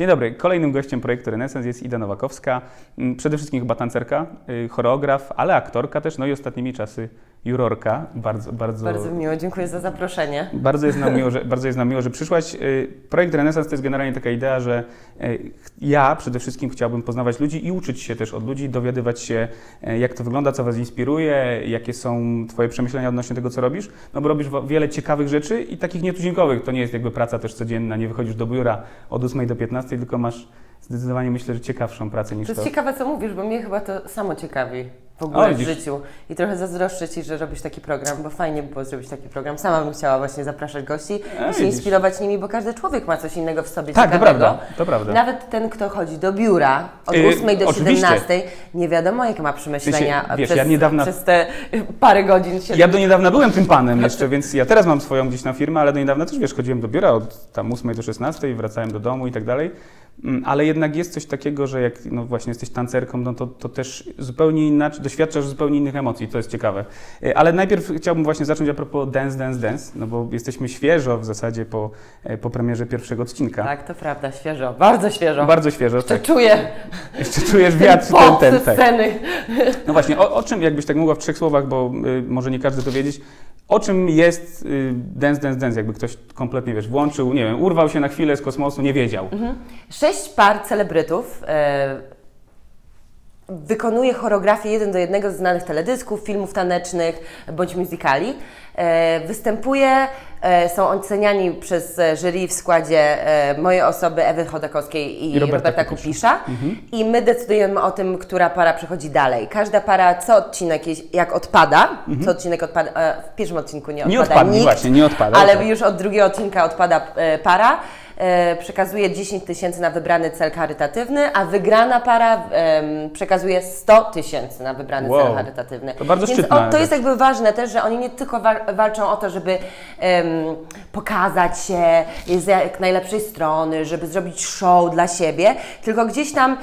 Dzień dobry. Kolejnym gościem projektu Renesans jest Ida Nowakowska. Mm, Przede wszystkim chyba tancerka, y, choreograf, ale aktorka też, no i ostatnimi czasy jurorka. Bardzo, bardzo, Bardzo miło, dziękuję za zaproszenie. bardzo jest nam miło, że, bardzo jest nam miło, że przyszłaś. Y, Projekt Renesans to jest generalnie taka idea, że y, ja przede wszystkim chciałbym poznawać ludzi i uczyć się też od ludzi, dowiadywać się, y, jak to wygląda, co Was inspiruje, jakie są Twoje przemyślenia odnośnie tego, co robisz. No bo robisz wiele ciekawych rzeczy i takich nietuzinkowych. To nie jest jakby praca też codzienna, nie wychodzisz do biura od 8 do 15, tylko masz zdecydowanie myślę, że ciekawszą pracę niż To to. jest ciekawe, co mówisz, bo mnie chyba to samo ciekawi w ogóle O, w życiu. I trochę zazdroszczę Ci, że robisz taki program, bo fajnie by było zrobić taki program. Sama bym chciała właśnie zapraszać gości i się inspirować nimi, bo każdy człowiek ma coś innego w sobie Tak, to ciekawego. prawda, to prawda. Nawet ten, kto chodzi do biura od Yy, 8 do oczywiście. 17, nie wiadomo, jakie ma przemyślenia Wiesz, przez, ja niedawna- przez te parę godzin. Się Ja do niedawna byłem tym panem jeszcze, więc ja teraz mam swoją gdzieś na firmę, ale do niedawna też, wiesz, chodziłem do biura od tam 8 do 16, wracałem do domu i tak dalej. Mm, Ale jednak jest coś takiego, że jak no właśnie jesteś tancerką, no to, to też zupełnie inaczej, doświadczasz zupełnie innych emocji, to jest ciekawe. E, Ale najpierw chciałbym właśnie zacząć a propos Dance, Dance, Dance, no bo jesteśmy świeżo w zasadzie po, e, po premierze pierwszego odcinka. Tak, to prawda, świeżo, bardzo świeżo. Bardzo świeżo, Jeszcze tak. czuję Jeszcze czujesz ten wiatr, ten, ten, ze tak. sceny. No właśnie, o, o czym, jakbyś tak mogła w trzech słowach, bo y, może nie każdy to wiedzieć, o czym jest y, Dance, Dance, Dance, jakby ktoś kompletnie, wiesz, włączył, nie wiem, urwał się na chwilę z kosmosu, nie wiedział. Sześć par celebrytów e, wykonuje choreografię jeden do jednego z znanych teledysków, filmów tanecznych bądź musicali. E, występuje, e, są oceniani przez jury w składzie mojej osoby, Ewy Chodakowskiej i, I Roberta Roberta, Kupisza. Kupisza. I my decydujemy o tym, która para przechodzi dalej. Każda para co odcinek, jak odpada, co odcinek odpada, w pierwszym odcinku nie odpada Nie odpadnie, nikt, właśnie, nie odpada. ale tak. już od drugiego odcinka odpada para. E, przekazuje 10 tysięcy na wybrany cel charytatywny, a wygrana para przekazuje 100 tysięcy na wybrany Wow. cel charytatywny. To bardzo Więc o, to jest jakby ważne też, że oni nie tylko wa- walczą o to, żeby em, pokazać się z jak najlepszej strony, żeby zrobić show dla siebie, tylko gdzieś tam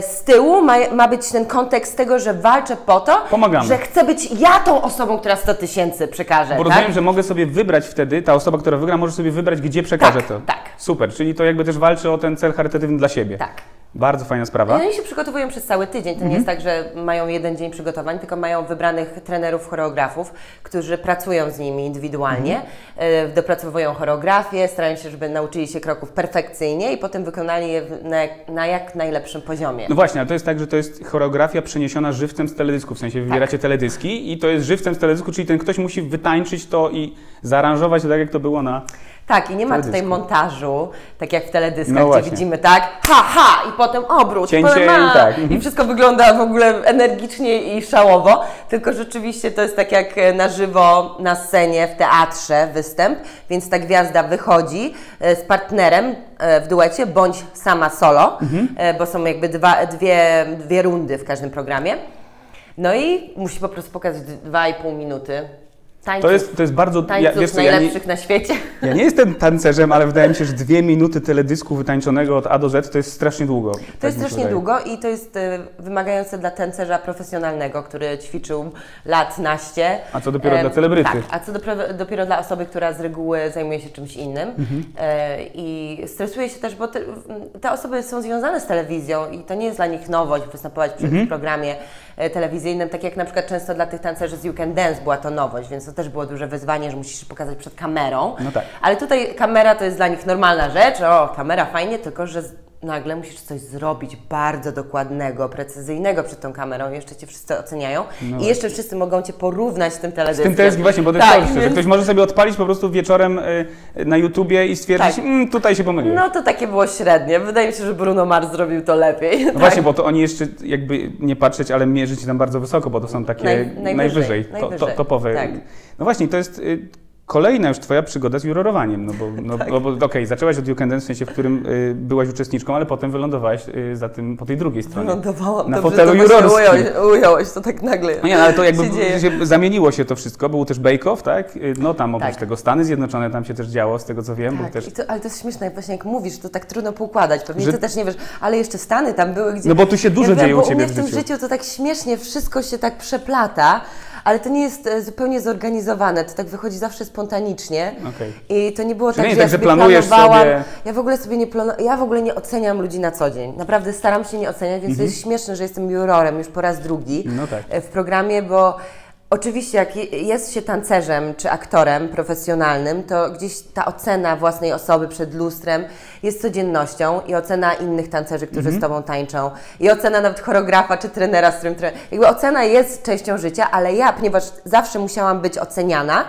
z tyłu ma, ma być ten kontekst tego, że walczę po to, Pomagamy. że chcę być ja tą osobą, która 100 tysięcy przekaże. Bo tak? rozumiem, że mogę sobie wybrać wtedy, ta osoba, która wygra, może sobie wybrać, gdzie przekaże Tak, to. tak. Super, czyli to jakby też walczy o ten cel charytatywny dla siebie. Tak. Bardzo fajna sprawa. No oni się przygotowują przez cały tydzień. To nie Mhm. jest tak, że mają jeden dzień przygotowań, tylko mają wybranych trenerów, choreografów, którzy pracują z nimi indywidualnie, Mhm. e, dopracowują choreografię, starają się, żeby nauczyli się kroków perfekcyjnie i potem wykonali je na, jak- na jak najlepszym poziomie. No właśnie, ale to jest tak, że to jest choreografia przeniesiona żywcem z teledysku, w sensie wybieracie Tak. teledyski i to jest żywcem z teledysku, czyli ten ktoś musi wytańczyć to i zaaranżować to tak, jak to było na... Tak, i nie ma tutaj montażu, tak jak w teledyskach, No gdzie właśnie. widzimy tak, ha, ha, i potem obrót, Cięcie potem i tak. I wszystko wygląda w ogóle energicznie i szałowo, tylko rzeczywiście to jest tak jak e, na żywo na scenie, w teatrze występ, więc ta gwiazda wychodzi e, z partnerem e, w duecie, bądź sama solo, Mhm. bo są jakby dwa, dwie, dwie rundy w każdym programie. No i musi po prostu pokazać dwa i pół minuty tańców, To jest, to jest bardzo... tańców wiesz co, ja nie, najlepszych na świecie. Ja nie jestem tancerzem, ale wydaje mi się, że dwie minuty teledysku wytańczonego od A do Z to jest strasznie długo. To Tak jest strasznie długo i to jest e, wymagające dla tancerza profesjonalnego, który ćwiczył lat naście. A co dopiero Em, dla celebryty. Tak, a co dopiero, dopiero dla osoby, która z reguły zajmuje się czymś innym. Mhm. E, I stresuje się też, bo te, te osoby są związane z telewizją i to nie jest dla nich nowość występować przy Mhm. programie e, telewizyjnym, tak jak na przykład często dla tych tancerzy z You Can Dance była to nowość, więc to też było duże wyzwanie, że musisz się pokazać przed kamerą. No tak. Ale tutaj kamera to jest dla nich normalna rzecz, o, kamera fajnie, tylko że z- nagle musisz coś zrobić bardzo dokładnego, precyzyjnego przed tą kamerą, jeszcze Cię wszyscy oceniają i jeszcze wszyscy mogą Cię porównać z tym Z teledyskiem. tym też właśnie, bo to jest tak, że więc- ktoś może sobie odpalić po prostu wieczorem y, na YouTubie i stwierdzić, Tak. mm, tutaj się pomyliłem. No to takie było średnie. Wydaje mi się, że Bruno Mars zrobił to lepiej. No właśnie, bo to oni jeszcze jakby nie patrzeć, ale mierzyć tam bardzo wysoko, bo to są takie Naj- najwyżej, najwyżej, to, najwyżej, to, topowe. tak. No właśnie, to jest y, kolejna już Twoja przygoda z jurorowaniem, no bo, no, Tak. no okej, zaczęłaś od You Can Dance, w sensie, w którym y, byłaś uczestniczką, ale potem wylądowałaś y, za tym, po tej drugiej stronie. Wylądowałam. Na Dobrze, fotelu jurorskim. Ująłeś, ująłeś to tak nagle. No nie, no, ale to jakby się się zamieniło się to wszystko, był też Bake Off, tak? Y, No tam oprócz Tak. tego Stany Zjednoczone tam się też działo, z tego co wiem, Tak, też... to, ale to jest śmieszne, właśnie jak mówisz, to tak trudno poukładać. Pewnie Że- ty też nie wiesz, ale jeszcze Stany tam były, gdzie... No bo tu się dużo ja dzieje u Ciebie w w tym życiu. życiu to tak śmiesznie wszystko się tak przeplata, ale to nie jest e, zupełnie zorganizowane, to tak wychodzi zawsze spontanicznie. Okej. I to nie było Czyli tak, nie że tak, ja że planujesz planowałam. sobie- Ja w ogóle sobie nie planu... ja w ogóle nie oceniam ludzi na co dzień. Naprawdę staram się nie oceniać, więc to jest śmieszne, że jestem jurorem już po raz drugi Mhm. No tak. e, w programie, bo oczywiście jak je- jest się tancerzem czy aktorem profesjonalnym, to gdzieś ta ocena własnej osoby przed lustrem jest codziennością i ocena innych tancerzy, którzy Mhm. z Tobą tańczą i ocena nawet choreografa czy trenera, z którym. Jakby ocena jest częścią życia, ale ja, ponieważ zawsze musiałam być oceniana,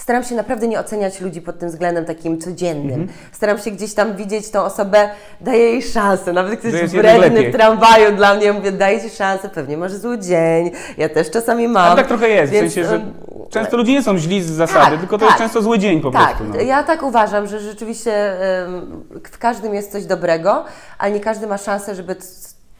Staram się naprawdę nie oceniać ludzi pod tym względem takim codziennym. Mhm. Staram się gdzieś tam widzieć tą osobę, daję jej szansę. Nawet ktoś jest wredny w tramwaju dla mnie, mówię, daję Ci szansę, pewnie masz zły dzień. Ja też czasami mam. Ale tak trochę jest, Więc, w sensie, że często ludzie nie są źli z zasady, tak, tylko to tak. jest często zły dzień po tak, prostu. No. ja tak uważam, że rzeczywiście w każdym jest coś dobrego, ale nie każdy ma szansę, żeby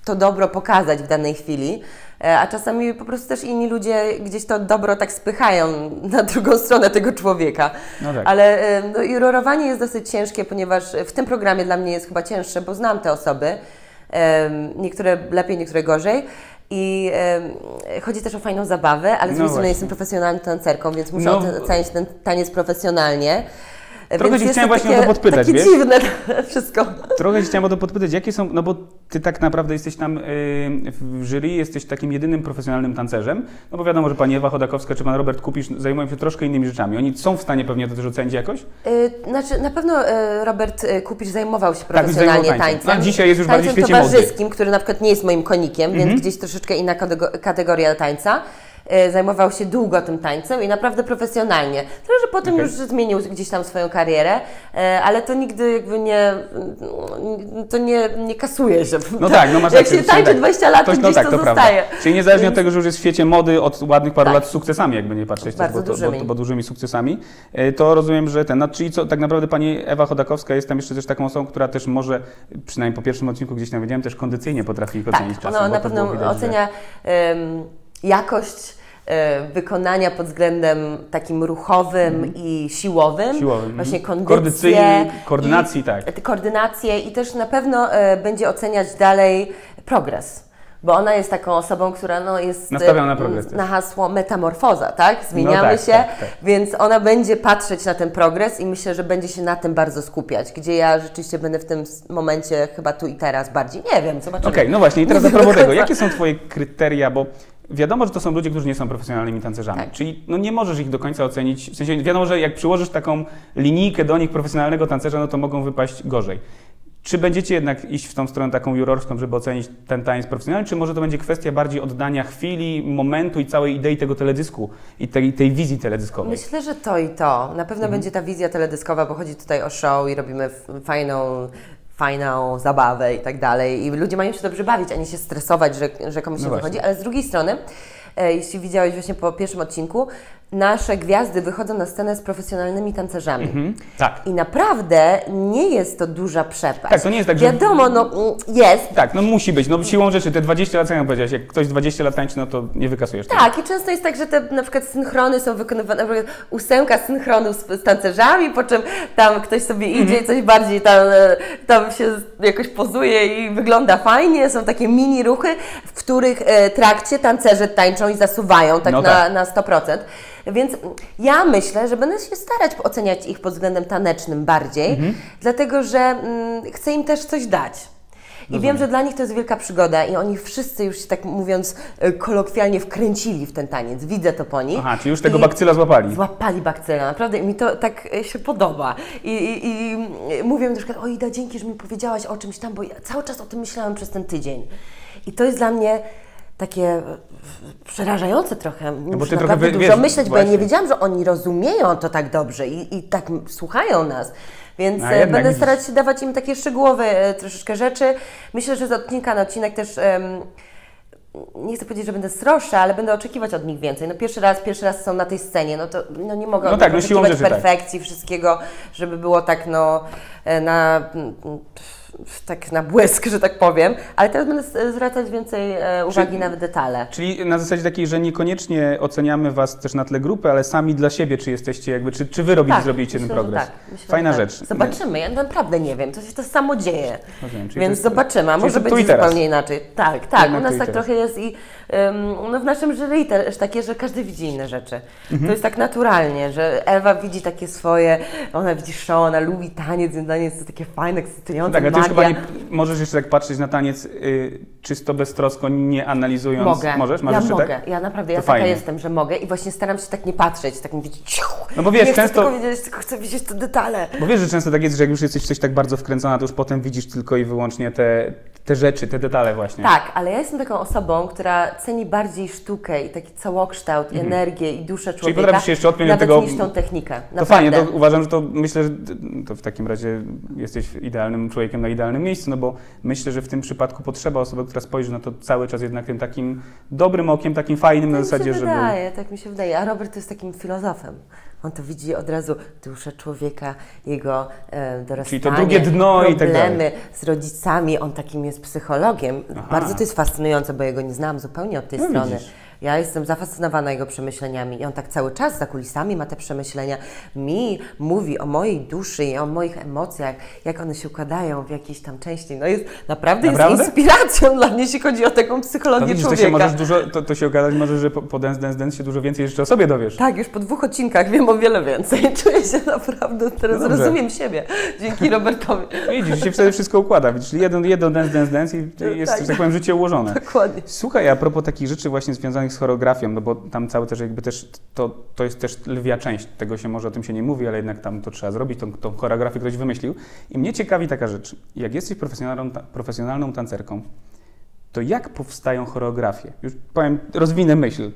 to dobro pokazać w danej chwili. E, A czasami po prostu też inni ludzie gdzieś to dobro tak spychają na drugą stronę tego człowieka. No tak. Ale em, no, jurorowanie jest dosyć ciężkie, ponieważ w tym programie dla mnie jest chyba cięższe, bo znam te osoby. Niektóre lepiej, niektóre gorzej. I em, chodzi też o fajną zabawę, ale z No drugiej strony właśnie. jestem profesjonalną tancerką, więc muszę No. oceniać ten taniec profesjonalnie. Trochę Więc ci chciałem właśnie o takie, to podpytać, takie wiesz? dziwne wszystko. Trochę chciałem o to podpytać, jakie są, no bo ty tak naprawdę jesteś tam y, w jury, jesteś takim jedynym profesjonalnym tancerzem, no bo wiadomo, że pani Ewa Chodakowska czy pan Robert Kupisz zajmują się troszkę innymi rzeczami. Oni są w stanie pewnie to też ocenić jakoś? Y, Znaczy, na pewno y, Robert y, Kupisz zajmował się Tak, profesjonalnie zajmował tańcem. tańcem. A dzisiaj jest już tańcem bardziej w świecie mody. Mhm. towarzyskim, który na przykład nie jest moim konikiem, więc gdzieś troszeczkę inna katego- kategoria tańca. Y, Zajmował się długo tym tańcem i naprawdę profesjonalnie. Tyle, że potem Okej. już zmienił gdzieś tam swoją karierę, y, ale to nigdy jakby nie, to nie, nie kasuje się. No tak, no masz Jak się tańczy tak. 20 lat, to Ktoś- gdzieś no tak, to, to prawda. zostaje. Czyli niezależnie Więc- od tego, że już jest w świecie mody od ładnych paru Tak. lat z sukcesami, jakby nie patrzeć, też, bo, to, bo, dużymi. bo dużymi sukcesami, e, to rozumiem, że ten, no, czyli co, tak naprawdę pani Ewa Chodakowska jest tam jeszcze też taką osobą, która też może, przynajmniej po pierwszym odcinku gdzieś tam wiedziałem, też kondycyjnie potrafi ich ocenić Tak, czasem. ona bo na pewno widać, że- ocenia em, jakość e, wykonania pod względem takim ruchowym i siłowym. Siłowym, Właśnie mhm. kondycję. Koordynacji, i, tak. Koordynację i też na pewno e, będzie oceniać dalej progres. Bo ona jest taką osobą, która no, jest Nastawiona na e, progres na hasło metamorfoza, tak? Zmieniamy tak, się, tak, tak. więc ona będzie patrzeć na ten progres i myślę, że będzie się na tym bardzo skupiać, gdzie ja rzeczywiście będę w tym momencie chyba tu i teraz bardziej. Nie wiem, zobaczymy. Okej, no właśnie, i teraz a propos do tego, jakie są Twoje kryteria, bo wiadomo, że to są ludzie, którzy nie są profesjonalnymi tancerzami, Tak. czyli no nie możesz ich do końca ocenić, w sensie wiadomo, że jak przyłożysz taką linijkę do nich profesjonalnego tancerza, no to mogą wypaść gorzej. Czy będziecie jednak iść w tą stronę taką jurorską, żeby ocenić ten taniec profesjonalny, czy może to będzie kwestia bardziej oddania chwili, momentu i całej idei tego teledysku i tej, tej wizji teledyskowej? Myślę, że to i to. Na pewno Mhm. będzie ta wizja teledyskowa, bo chodzi tutaj o show i robimy fajną, fajną zabawę i tak dalej. I ludzie mają się dobrze bawić, a nie się stresować, że, że komuś No nie wychodzi. Ale z drugiej strony, e, jeśli widziałeś właśnie po pierwszym odcinku, nasze gwiazdy wychodzą na scenę z profesjonalnymi tancerzami. Mhm. Tak. I naprawdę nie jest to duża przepaść. Tak, to nie jest tak, że- Wiadomo, no mm, jest, Tak, no musi być. No siłą rzeczy te 20 lat, co ja powiedziałeś, jak ktoś 20 lat tańczy, no to nie wykasujesz tego. Tak, i często jest tak, że te na przykład synchrony są wykonywane, na przykład ósemka synchronów z, z tancerzami, po czym tam ktoś sobie Mhm. idzie i coś bardziej tam, e, tam się jakoś pozuje i wygląda fajnie. Są takie mini ruchy, w których e, trakcie tancerze tańczą i zasuwają tak, No na, tak. na 100%. Więc ja myślę, że będę się starać oceniać ich pod względem tanecznym bardziej, Mhm. dlatego że mm, chcę im też coś dać. I wiem, że dla nich to jest wielka przygoda i oni wszyscy już się tak mówiąc e, kolokwialnie wkręcili w ten taniec. Widzę to po nich. Aha, czyli już tego I bakcyla złapali. Złapali bakcyla, naprawdę mi to tak e, się podoba. I, i, i mówię na przykład, o Ida, dzięki, że mi powiedziałaś o czymś tam, bo ja cały czas o tym myślałam przez ten tydzień. I to jest dla mnie takie e, przerażające trochę. Muszę bo ty trochę dużo wiesz, myśleć, bo ja nie właśnie. wiedziałam, że oni rozumieją to tak dobrze i, i tak słuchają nas. Więc A e, będę widzisz. starać się dawać im takie szczegółowe e, troszeczkę rzeczy. Myślę, że z odcinka na odcinek też em, nie chcę powiedzieć, że będę sroższa, ale będę oczekiwać od nich więcej. No pierwszy raz, pierwszy raz są na tej scenie, no to no nie mogę No tak, no oczekiwać rzeczy tak. perfekcji, wszystkiego, żeby było tak no na, tak na błysk, że tak powiem, ale teraz będę zwracać więcej e, uwagi na detale. Czyli na zasadzie takiej, że niekoniecznie oceniamy Was też na tle grupy, ale sami dla siebie, czy jesteście jakby, czy, czy Wy robicie, zrobiliście myślę, ten progres. Tak. Myślę, Fajna tak. rzecz. Zobaczymy, ja naprawdę nie wiem, to się to samo dzieje. Czyli Więc to zobaczymy, a czyli może będzie zupełnie inaczej. Tak, tak, u nas tak trochę jest i no w naszym jury też takie, że każdy widzi inne rzeczy. Mhm. To jest tak naturalnie, że Ewa widzi takie swoje, ona widzi show, ona lubi taniec, więc taniec to takie fajne, ekscytujące, Tak, a ty już magia. chyba nie, możesz jeszcze tak patrzeć na taniec y, czysto beztrosko, nie analizując. Mogę. Możesz? Masz ja jeszcze mogę. tak? Ja naprawdę, To ja taka fajnie. jestem, że mogę i właśnie staram się tak nie patrzeć, tak mówić ciu. No bo wiesz, nie często- chcę tylko tylko chcę widzieć te detale. Bo wiesz, że często tak jest, że jak już jesteś coś tak bardzo wkręcona, to już potem widzisz tylko i wyłącznie te, te rzeczy, te detale właśnie. Tak, ale ja jestem taką osobą, która ceni bardziej sztukę i taki całokształt, energię i duszę człowieka. Mhm. potrafisz się jeszcze odpiąć od tego- niż tą technikę. To Naprawdę. fajnie, to uważam, że to myślę, że to w takim razie jesteś idealnym człowiekiem na idealnym miejscu, no bo myślę, że w tym przypadku potrzeba osoby, która spojrzy na to cały czas jednak tym takim dobrym okiem, takim fajnym na tak zasadzie, mi się żeby... wydaje, tak mi się wydaje. A Robert to jest takim filozofem. On to widzi od razu duszę człowieka, jego e, dorastanie, Czyli to drugie dno i tak dalej. problemy z rodzicami. On takim jest psychologiem. Aha. Bardzo to jest fascynujące, bo jego nie znałam zupełnie od tej No strony. widzisz. Ja jestem zafascynowana jego przemyśleniami i on tak cały czas za kulisami ma te przemyślenia. Mi mówi o mojej duszy i o moich emocjach, jak one się układają w jakiejś tam części. No jest naprawdę, Naprawdę? jest inspiracją dla mnie, jeśli chodzi o taką No psychologię widzisz, to człowieka. się możesz dużo, to, to się okazać może, że po, po Dance Dance Dance się dużo więcej jeszcze o sobie dowiesz. Tak, już po dwóch odcinkach wiem o wiele więcej. Czuję się naprawdę, teraz No rozumiem siebie. Dzięki Robertowi. Widzisz, się wtedy wszystko układa, widzisz, jeden, jeden Dance Dance Dance i jest, Tak. tak powiem, życie ułożone. Dokładnie. Słuchaj, a propos takich rzeczy właśnie związanych z choreografią, no bo tam cały też jakby też, to, to jest też lwia część, tego się może o tym się nie mówi, ale jednak tam to trzeba zrobić, tą, tą choreografię ktoś wymyślił. I mnie ciekawi taka rzecz, jak jesteś profesjonalną, profesjonalną tancerką, to jak powstają choreografie? Już powiem, rozwinę myśl.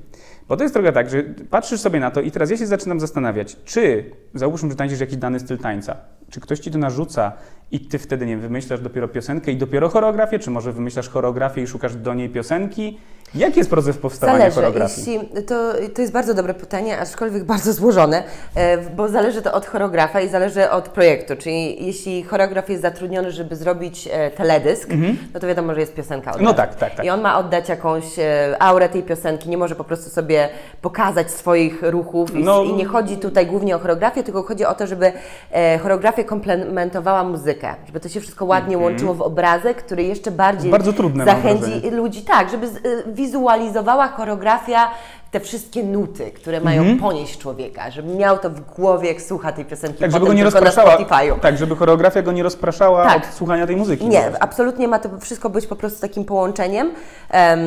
Bo to jest trochę tak, że patrzysz sobie na to i teraz ja się zaczynam zastanawiać, czy załóżmy, że tańczysz jakiś dany styl tańca, czy ktoś ci to narzuca i ty wtedy, nie wiem, wymyślasz dopiero piosenkę i dopiero choreografię, czy może wymyślasz choreografię i szukasz do niej piosenki? Jaki jest proces powstawania Zależy. choreografii? Jeśli, to, to jest bardzo dobre pytanie, aczkolwiek bardzo złożone, e, bo zależy to od choreografa i zależy od projektu. Czyli jeśli choreograf jest zatrudniony, żeby zrobić e, teledysk, no to wiadomo, że jest piosenka od Mhm. No tak, tak, tak. I on ma oddać jakąś e, aurę tej piosenki, nie może po prostu sobie pokazać swoich ruchów i, No. i nie chodzi tutaj głównie o choreografię, tylko chodzi o to, żeby e, komplementowała muzykę, żeby to się wszystko ładnie łączyło w obrazek, który jeszcze bardziej Mhm. Bardzo trudne, zachęci ludzi, tak, żeby y, wizualizowała choreografia te wszystkie nuty, które mają Mhm. ponieść człowieka, żeby miał to w głowie, jak słucha tej piosenki Tak, żeby go nie rozpraszała. Tak, żeby choreografia go nie rozpraszała Tak. od słuchania tej muzyki. Nie, absolutnie ma to wszystko być po prostu takim połączeniem. Em,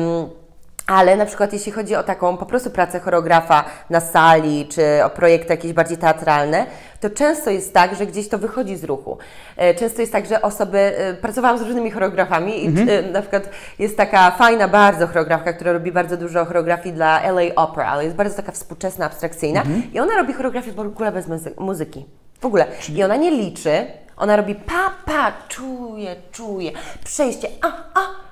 ale na przykład jeśli chodzi o taką po prostu pracę choreografa na sali, czy o projekty jakieś bardziej teatralne, to często jest tak, że gdzieś to wychodzi z ruchu. E, Często jest tak, że osoby, e, pracowałam z różnymi choreografami i Mhm. e, na przykład jest taka fajna bardzo choreografka, która robi bardzo dużo choreografii dla LA Opera, ale jest bardzo taka współczesna, abstrakcyjna Mhm. i ona robi choreografię w ogóle bez muzy- muzyki. W ogóle. I ona nie liczy, ona robi pa, pa, czuje, czuje, przejście, a, a.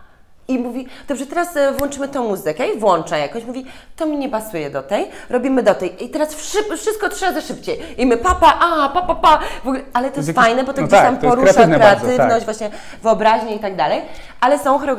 I mówi, dobrze, teraz e, włączymy tą muzykę i włącza jakoś. Mówi, to mi nie pasuje do tej, robimy do tej. I teraz wszy- wszystko trzy razy szybciej. I my papa, a, pa, pa, pa. W ogóle, ale to jest fajne, bo to no gdzieś tak, tam porusza kreatywne bardzo, kreatywność, tak. właśnie wyobraźnię i tak dalej. Ale są e,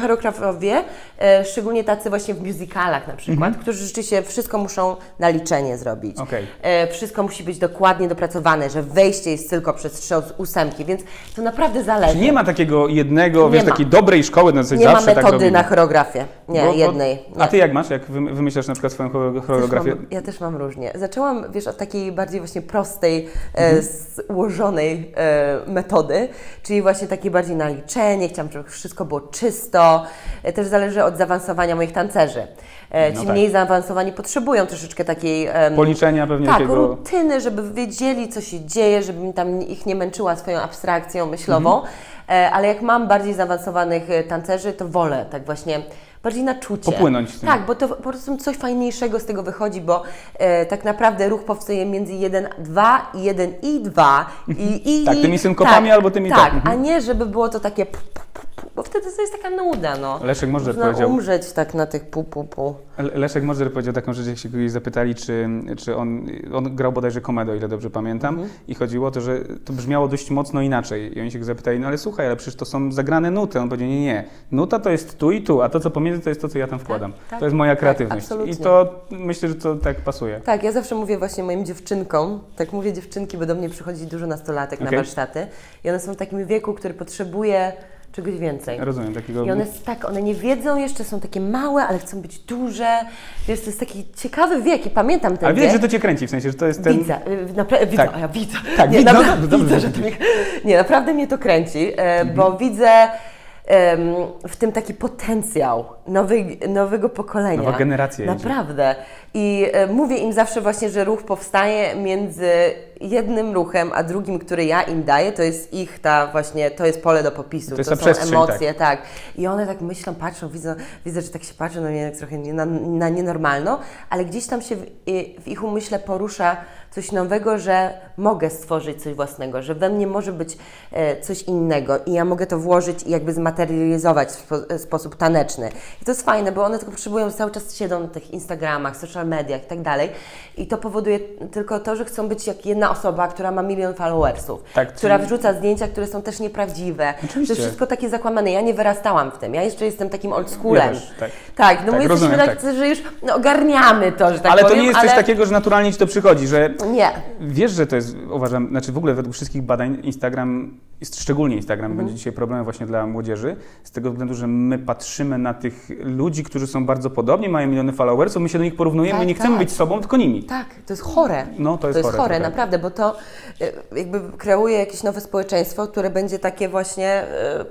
choreografowie, e, szczególnie tacy właśnie w musicalach na przykład, Mhm. którzy rzeczywiście wszystko muszą na liczenie zrobić. Okej. E, wszystko musi być dokładnie dopracowane, że wejście jest tylko przez strzał z ósemki, więc to naprawdę zależy. Nie ma takiego jednego, Nie wiesz, ma. takiej dobrej szkoły, na zasadzie Nie ma tak metody robimy. na choreografię. Nie, Bo- jednej. Nie. A ty jak masz, jak wymy- wymyślasz na przykład swoją chore- Też choreografię? mam, ja też mam różnie. Zaczęłam, wiesz, od takiej bardziej właśnie prostej, Mhm. e, złożonej e, metody, czyli właśnie takiej bardziej na liczenie, chciałam, żeby wszystko było czysto. E, też zależy od zaawansowania moich tancerzy. E, No ci tak. mniej zaawansowani potrzebują troszeczkę takiej... Policzenia pewnie tak, takiego... rutyny, żeby wiedzieli, co się dzieje, żebym tam ich nie męczyła swoją abstrakcją myślową. Mhm. E, ale jak mam bardziej zaawansowanych e, tancerzy, to wolę tak właśnie bardziej na czucie. Popłynąć tym. Tak, bo to po prostu coś fajniejszego z tego wychodzi, bo e, tak naprawdę ruch powstaje między 1, 2 i 1 i 2 i, i Tak, tymi synkopami albo tymi tak, tak, a mhm. nie żeby było to takie p- p- p- bo wtedy to jest taka nuda, no. Leszek Możdżer Można powiedział, umrzeć tak na tych pu, pu, pu. Le- Leszek Możdżer powiedział taką rzecz, jak się kogoś zapytali, czy, czy on, on grał bodajże komedę, o ile dobrze pamiętam, Mhm. i chodziło o to, że to brzmiało dość mocno inaczej. I oni się go zapytali, no ale słuchaj, ale przecież to są zagrane nuty. On powiedział, nie, nie, nuta to jest tu i tu, a to, co pomiędzy, to jest to, co ja tam wkładam. tak, to jest moja tak, kreatywność. absolutnie. I to myślę, że to tak pasuje. Tak, ja zawsze mówię właśnie moim dziewczynkom, tak mówię dziewczynki, bo do mnie przychodzi dużo nastolatek na Okej. warsztaty i one są w takim wieku, który potrzebuje czegoś więcej. Rozumiem, takiego... I one tak, one nie wiedzą jeszcze, są takie małe, ale chcą być duże. Wiesz, to jest taki ciekawy wiek i pamiętam ten wiek. widać, że to cię kręci, w sensie, że to jest ten... Widzę, y, naprawdę widzę, Tak. a ja widzę. Tak, nie, widzę, naprawdę dobrze, widzę, że to mnie, Nie, naprawdę mnie to kręci, e, bo widzę em, w tym taki potencjał nowej, nowego pokolenia. Nowa generacja. Naprawdę. I e, mówię im zawsze właśnie, że ruch powstaje między jednym ruchem, a drugim, który ja im daję, to jest ich ta właśnie, to jest pole do popisu, To to są przestrzeń, emocje, tak. I one tak myślą, patrzą, widzą, widzę, że tak się patrzą na mnie jak trochę na, na nienormalną, ale gdzieś tam się w, w ich umyśle porusza coś nowego, że mogę stworzyć coś własnego, że we mnie może być e, coś innego i ja mogę to włożyć i jakby zmaterializować w spo, sposób taneczny. I to jest fajne, bo one tylko potrzebują, cały czas siedzą na tych Instagramach, social mediach i tak dalej i to powoduje tylko to, że chcą być jak jedna osoba, która ma milion followersów, Tak, która czyli- wrzuca zdjęcia, które są też nieprawdziwe. To Oczywiście. jest wszystko takie zakłamane. Ja nie wyrastałam w tym. Ja jeszcze jestem takim old schoolem. Ja też, tak. Tak, no Tak, my jesteśmy rozumiem, tacy, że już no, ogarniamy to, że tak ale powiem, to nie jest ale... coś takiego, że naturalnie ci to przychodzi, że Nie. Wiesz, że to jest, uważam, znaczy w ogóle według wszystkich badań Instagram, jest, szczególnie Instagram Mhm. będzie dzisiaj problemem właśnie dla młodzieży, z tego względu, że my patrzymy na tych ludzi, którzy są bardzo podobni, mają miliony followersów, my się do nich porównujemy, Tak, nie chcemy tak. być sobą, tylko nimi. Tak, to jest chore. No, to jest chore trochę. naprawdę, bo to e, jakby kreuje jakieś nowe społeczeństwo, które będzie takie właśnie e,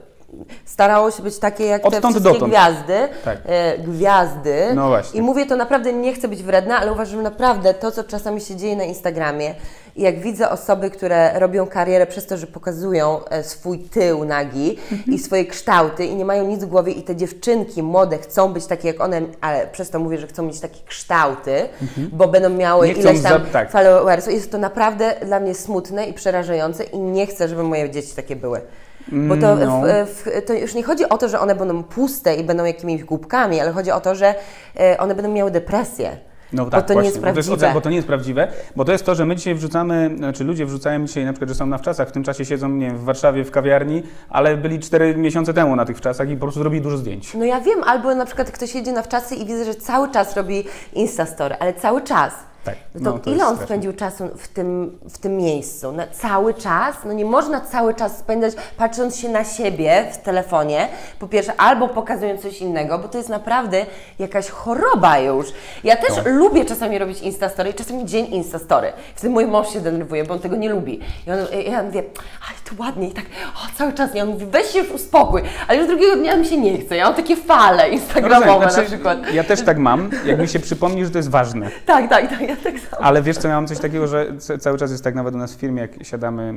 starało się być takie jak te Odtąd wszystkie dotąd. gwiazdy. Tak. E, gwiazdy. No właśnie. I mówię to naprawdę, nie chcę być wredna, ale uważam, że naprawdę to, co czasami się dzieje na Instagramie i jak widzę osoby, które robią karierę przez to, że pokazują e, swój tył nagi Mhm. i swoje kształty i nie mają nic w głowie i te dziewczynki młode chcą być takie jak one, ale przez to mówię, że chcą mieć takie kształty, bo będą miały Mhm. Nie ileś tam za- tak. followersów. Jest to naprawdę dla mnie smutne i przerażające i nie chcę, żeby moje dzieci takie były. Bo to, no. w, w, to już nie chodzi o to, że one będą puste i będą jakimiś głupkami, ale chodzi o to, że e, one będą miały depresję. No bo tak, to nie jest właśnie, bo to prawdziwe. bo to nie jest prawdziwe, bo to jest to, że my dzisiaj wrzucamy, znaczy ludzie wrzucają dzisiaj na przykład, że są na wczasach, w tym czasie siedzą, nie wiem, w Warszawie w kawiarni, ale byli 4 miesiące temu na tych wczasach i po prostu robili dużo zdjęć. No ja wiem, albo na przykład ktoś jedzie na wczasy i widzę, że cały czas robi Instastory, ale cały czas. Tak, No to, no to ile jest on straszne. spędził czasu w tym, w tym miejscu? Na cały czas? No nie można cały czas spędzać patrząc się na siebie w telefonie, po pierwsze, albo pokazując coś innego, bo to jest naprawdę jakaś choroba już. Ja też No. lubię czasami robić Instastory i czasami dzień Instastory. Wtedy mój mąż się denerwuje, bo on tego nie lubi. I on, ja mówię, ale to ładnie i tak o, cały czas. I on mówi, weź się już uspokój. Ale już drugiego dnia mi się nie chce. Ja mam takie fale instagramowe Rozumiem, na znaczy, przykład. Ja też tak mam, jak mi się przypomni, że to jest ważne. Tak, tak, tak, ja tak samo. Ale wiesz co, ja mam coś takiego, że ca- cały czas jest tak nawet u nas w firmie, jak siadamy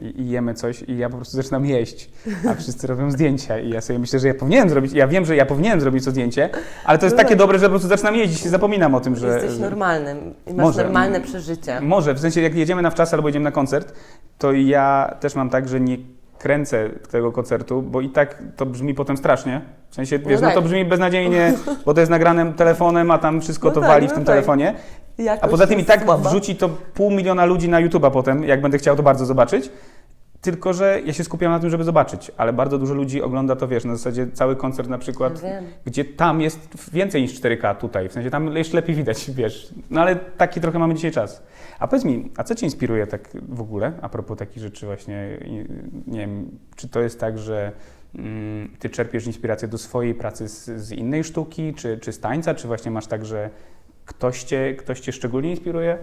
yy, i jemy coś i ja po prostu zaczynam jeść, a wszyscy robią zdjęcia i ja sobie myślę, że ja powinienem zrobić, ja wiem, że ja powinienem zrobić to zdjęcie, ale to jest No takie tak. dobre, że po prostu zaczynam jeść i się zapominam o tym, że... Jesteś normalnym i masz Może. normalne przeżycie. Może, w sensie jak jedziemy na wczas albo jedziemy na koncert, to ja też mam tak, że nie kręcę tego koncertu, bo i tak to brzmi potem strasznie. W sensie, wiesz, no, tak. to brzmi beznadziejnie, bo to jest nagranym telefonem, a tam wszystko No to tak, wali w no tym tak. telefonie. A poza tym i tak słaba. wrzuci to pół miliona ludzi na YouTube'a potem, jak będę chciał to bardzo zobaczyć. Tylko, że ja się skupiam na tym, żeby zobaczyć, ale bardzo dużo ludzi ogląda to, wiesz, na zasadzie cały koncert na przykład, wiem. gdzie tam jest więcej niż 4K tutaj, w sensie tam jeszcze lepiej widać, wiesz. No ale taki trochę mamy dzisiaj czas. A powiedz mi, a co Cię inspiruje tak w ogóle, a propos takich rzeczy właśnie, nie wiem, czy to jest tak, że mm, Ty czerpiesz inspirację do swojej pracy z, z innej sztuki, czy, czy z tańca, czy właśnie masz tak, że ktoś Cię, ktoś cię szczególnie inspiruje?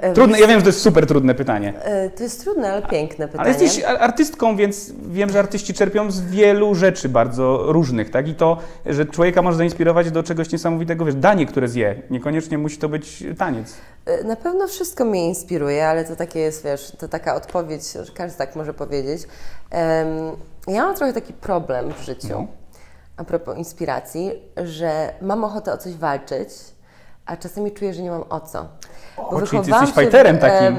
E, Trudne, ja wiem, że to jest super trudne pytanie. e, To jest trudne, ale piękne pytanie. Ale jesteś ar- artystką, więc wiem, że artyści czerpią z wielu rzeczy bardzo różnych, tak? I to, że człowieka może zainspirować do czegoś niesamowitego, wiesz, danie, które zje. Niekoniecznie musi to być taniec. E, Na pewno wszystko mnie inspiruje, ale to takie jest, wiesz, to taka odpowiedź, że każdy tak może powiedzieć. Ja mam trochę taki problem w życiu, No. A propos inspiracji, że mam ochotę o coś walczyć, a czasami czuję, że nie mam o co. Bo O, czyli ty jesteś w- fighterem takim.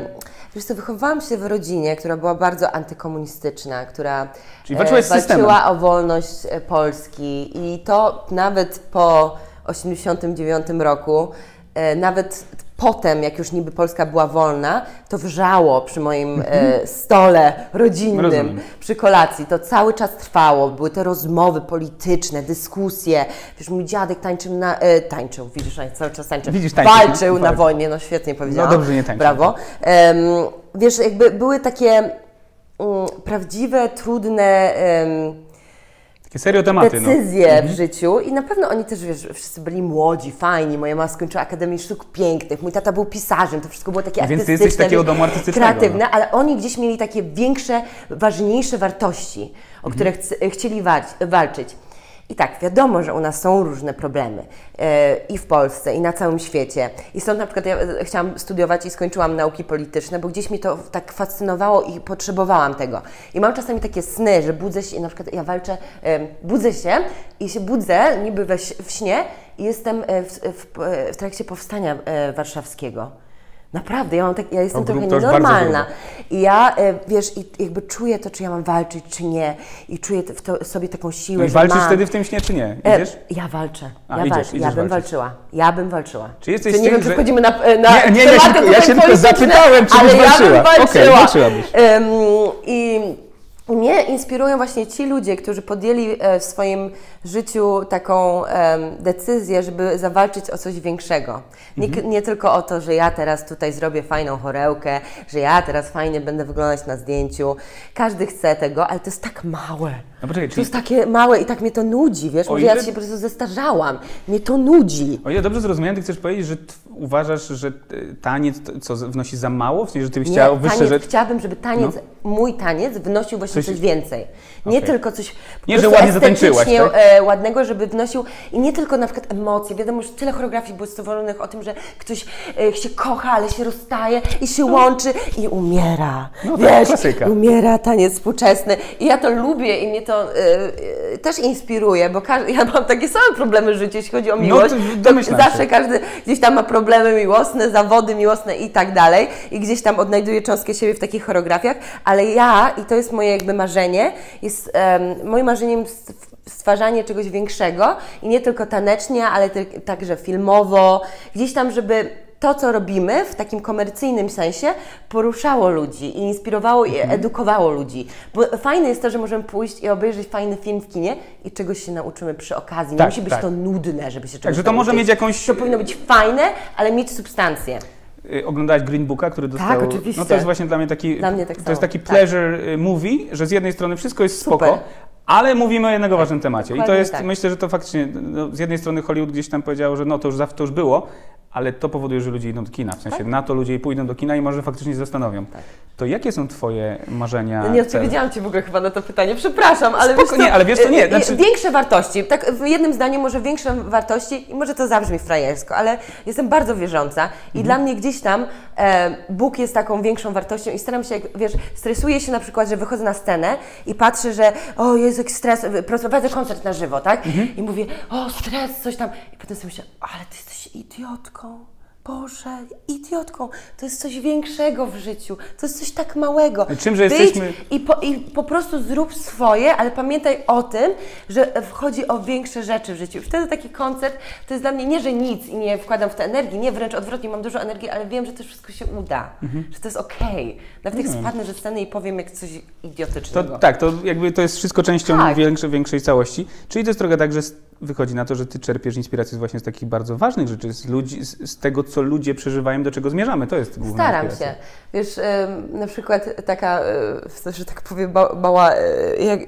Wiesz co, wychowałam się w rodzinie, która była bardzo antykomunistyczna, która Czyli walczyłaś z systemem. walczyła o wolność e, Polski i to nawet po 1989 roku, e, nawet potem, jak już niby Polska była wolna, to wrzało przy moim e, stole rodzinnym, Rozumiem. przy kolacji. To cały czas trwało. Były te rozmowy polityczne, dyskusje. Wiesz, mój dziadek tańczył na... E, tańczył, widzisz, cały czas tańczył. Widzisz, tańczył, Walczył no, na wojnie, no świetnie powiedziałam. No dobrze, nie tańczył. Brawo. Em, wiesz, jakby były takie mm, prawdziwe, trudne em, Takie serio tematy. No. decyzje w życiu i na pewno oni też, wiesz, wszyscy byli młodzi, fajni. Moja mama skończyła Akademię Sztuk Pięknych, mój tata był pisarzem, to wszystko było takie Więc ty artystyczne, jesteś takiego domu artystycznego, no. kreatywne, ale oni gdzieś mieli takie większe, ważniejsze wartości, o Mhm. które chcieli walcz, walczyć. I tak, wiadomo, że u nas są różne problemy e, i w Polsce, i na całym świecie. I stąd na przykład ja e, chciałam studiować i skończyłam nauki polityczne, bo gdzieś mnie to tak fascynowało i potrzebowałam tego. I mam czasami takie sny, że budzę się i na przykład ja walczę, e, budzę się i się budzę niby we, w śnie i jestem e, w, w, trakcie powstania warszawskiego. Naprawdę, ja, tak, ja jestem trochę nienormalna. I ja, e, wiesz, i jakby czuję to, czy ja mam walczyć, czy nie. I czuję w to, sobie taką siłę, No i walczysz mam. wtedy w tym śnie, czy nie? E, Idziesz? Ja walczę. A, ja idziesz, walczę. idziesz ja bym walczyć. walczyła. Ja bym walczyła. Czy jesteś Czy nie tym, wiem, czy że- wchodzimy na, na Nie, nie, ja się- ja się tylko zapytałem, czy ale byś ja walczyła. bym Okej, walczyła. walczyłabyś. Em, I mnie inspirują właśnie ci ludzie, którzy podjęli e, w swoim życiu taką decyzję, żeby zawalczyć o coś większego. Nie, Mhm. nie tylko o to, że ja teraz tutaj zrobię fajną chorełkę, że ja teraz fajnie będę wyglądać na zdjęciu. Każdy chce tego, ale to jest tak małe. No poczekaj, To czyli jest takie małe i tak mnie to nudzi, wiesz? O Może ja ile- się po prostu zestarzałam. Mnie to nudzi. O ile dobrze zrozumiałem, ty chcesz powiedzieć, że uważasz, że e, taniec to, co wnosi za mało? W sensie, że ty byś Nie, chciała wyższe taniec, rzeczy? chciałabym, żeby taniec, mój taniec wnosił właśnie Coś- coś, więcej. Nie Okej. tylko coś Nie, że ładnie zatańczyłaś, tak? e, ładnego, żeby wnosił i nie tylko na przykład emocje. Wiadomo, że tyle choreografii było stworzonych o tym, że ktoś e, się kocha, ale się rozstaje i się łączy i umiera. No tak, Wiesz, klasyka. umiera taniec współczesny. I ja to lubię i mnie to e, też inspiruje, bo każdy, ja mam takie same problemy w życiu, jeśli chodzi o No, miłość. to to się. zawsze każdy gdzieś tam ma problemy miłosne, zawody miłosne i tak dalej i gdzieś tam odnajduje cząstkę siebie w takich choreografiach, ale ja, i to jest moje jakby marzenie, em, moim marzeniem st- stwarzanie czegoś większego i nie tylko tanecznie, ale także filmowo, gdzieś tam, żeby to, co robimy w takim komercyjnym sensie, poruszało ludzi i inspirowało i Mhm. edukowało ludzi. Bo fajne jest to, że możemy pójść i obejrzeć fajny film w kinie i czegoś się nauczymy przy okazji. Nie Tak, musi być tak. to nudne, żeby się czegoś Także to może nauczyć. mieć jakąś... To powinno być fajne, ale mieć substancję. Y, Oglądałaś Green Booka, który dostał... oczywiście. No to jest właśnie dla mnie taki... Dla mnie tak To samo, jest taki tak. pleasure y, movie, że z jednej strony wszystko jest Super. spoko, ale mówimy o jednego ważnym temacie. I to jest, tak. myślę, że to faktycznie, no, z jednej strony Hollywood gdzieś tam powiedział, że no to już to już było, ale to powoduje, że ludzie idą do kina. W sensie Tak. na to ludzie pójdą do kina i może faktycznie się zastanowią. To jakie są Twoje marzenia? No nie odpowiedziałam Ci w ogóle chyba na to pytanie, przepraszam, ale Spoko, wiesz co, nie, ale wiesz co, nie, e, e, znaczy- Większe wartości, tak w jednym zdaniu może większe wartości i może to zabrzmi frajersko, ale jestem bardzo wierząca i Mhm. dla mnie gdzieś tam e, Bóg jest taką większą wartością i staram się, jak, wiesz, stresuję się na przykład, że wychodzę na scenę i patrzę, że o jest jaki stres, prowadzę koncert na żywo, tak? Mhm. I mówię, o stres, coś tam i potem sobie myślę, ale Ty idiotką. Boże, idiotką, to jest coś większego w życiu, to jest coś tak małego. Czymże Wyjdź jesteśmy- i po, I po prostu zrób swoje, ale pamiętaj o tym, że wchodzi o większe rzeczy w życiu. Wtedy taki koncert to jest dla mnie nie, że nic i nie wkładam w to energii, nie, wręcz odwrotnie, mam dużo energii, ale wiem, że to wszystko się uda, Mhm. że to jest okej. Nawet jak spadnę ze sceny i powiem jak coś To, idiotycznego. tak, to jakby to jest wszystko częścią Tak. większej, większej całości. Czyli to jest trochę tak, że wychodzi na to, że ty czerpiesz inspirację właśnie z takich bardzo ważnych rzeczy, z, ludzi, z, z tego, co ludzie przeżywają, do czego zmierzamy. To jest główna Staram inspiracja. się. Wiesz, na przykład taka, e, że tak powiem, ba- mała, e, jak,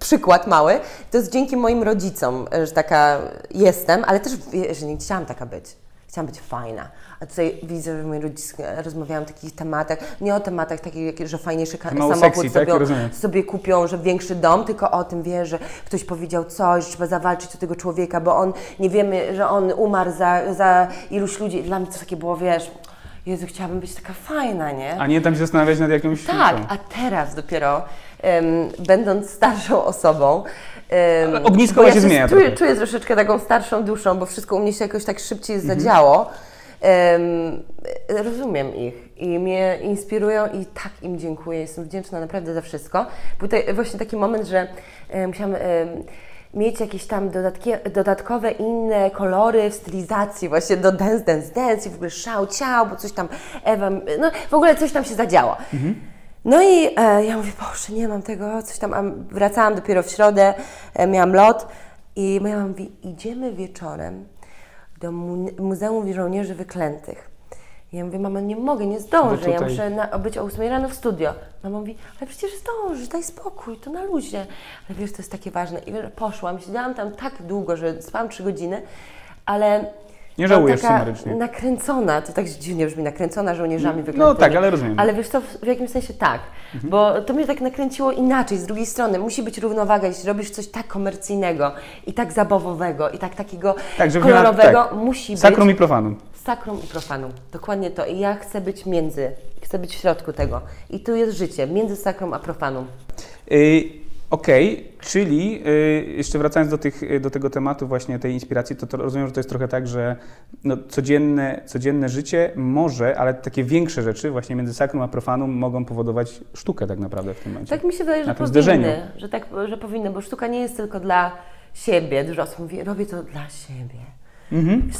przykład mały, to jest dzięki moim rodzicom, e, że taka jestem, ale też, że nie chciałam taka być. Chciałam być fajna. A tutaj widzę, że moi rodzice rozmawiają o takich tematach, nie o tematach takich, że fajniejszy Mało samochód sexy, tak? sobie, Rozumiem. sobie kupią, że większy dom, tylko o tym wie, że ktoś powiedział coś, że trzeba zawalczyć o tego człowieka, bo on, nie wiemy, że on umarł za, za iluś ludzi. Dla mnie to takie było, wiesz, Jezu, chciałabym być taka fajna, nie? A nie tam się zastanawiać nad jakąś Tak, a teraz dopiero, em, będąc starszą osobą, Ale ognisko ja się zmienia Czuję, trochę. czuję troszeczkę taką starszą duszą, bo wszystko u mnie się jakoś tak szybciej Mhm. zadziało. Em, rozumiem ich i mnie inspirują i tak im dziękuję. Jestem wdzięczna naprawdę za wszystko. Był właśnie taki moment, że e, musiałam em, mieć jakieś tam dodatkie, dodatkowe inne kolory w stylizacji właśnie do Dance Dance Dance i w ogóle szał ciał, bo coś tam Ewa, no w ogóle coś tam się zadziało. No i e, ja mówię, Boże, nie mam tego, coś tam, a wracałam dopiero w środę, e, miałam lot i moja mama mówi, idziemy wieczorem do mu Muzeum Żołnierzy Wyklętych. Ja mówię, mama, nie mogę, nie zdążę, No ja muszę na, być o 8 rano w studio. Mama mówi, ale przecież zdążysz, daj spokój, to na luzie. Ale wiesz, to jest takie ważne. I wiesz, poszłam, siedziałam tam tak długo, że spałam 3 godziny, ale... Nie żałujesz taka sumarycznie. nakręcona, to tak dziwnie brzmi, nakręcona żołnierzami No wyklętymi. tak, ale rozumiem. Ale wiesz co, w jakimś sensie tak, Mhm. bo to mnie tak nakręciło inaczej, z drugiej strony musi być równowaga, jeśli robisz coś tak komercyjnego i tak zabawowego i tak takiego Tak, kolorowego, tak. musi Sakrum być i profanum. sakrum i profanum. Dokładnie to. I ja chcę być między, chcę być w środku tego. I tu jest życie, między sakrum a profanum. Y, Okej, czyli y, jeszcze wracając do, tych, do tego tematu właśnie tej inspiracji, to, to rozumiem, że to jest trochę tak, że no, codzienne, codzienne życie może, ale takie większe rzeczy właśnie między sakrum a profanum mogą powodować sztukę tak naprawdę w tym momencie. Tak mi się wydaje, że powinny, zderzeniu. że tak, że powinny, bo sztuka nie jest tylko dla siebie. Dużo osób mówi, robię to dla siebie.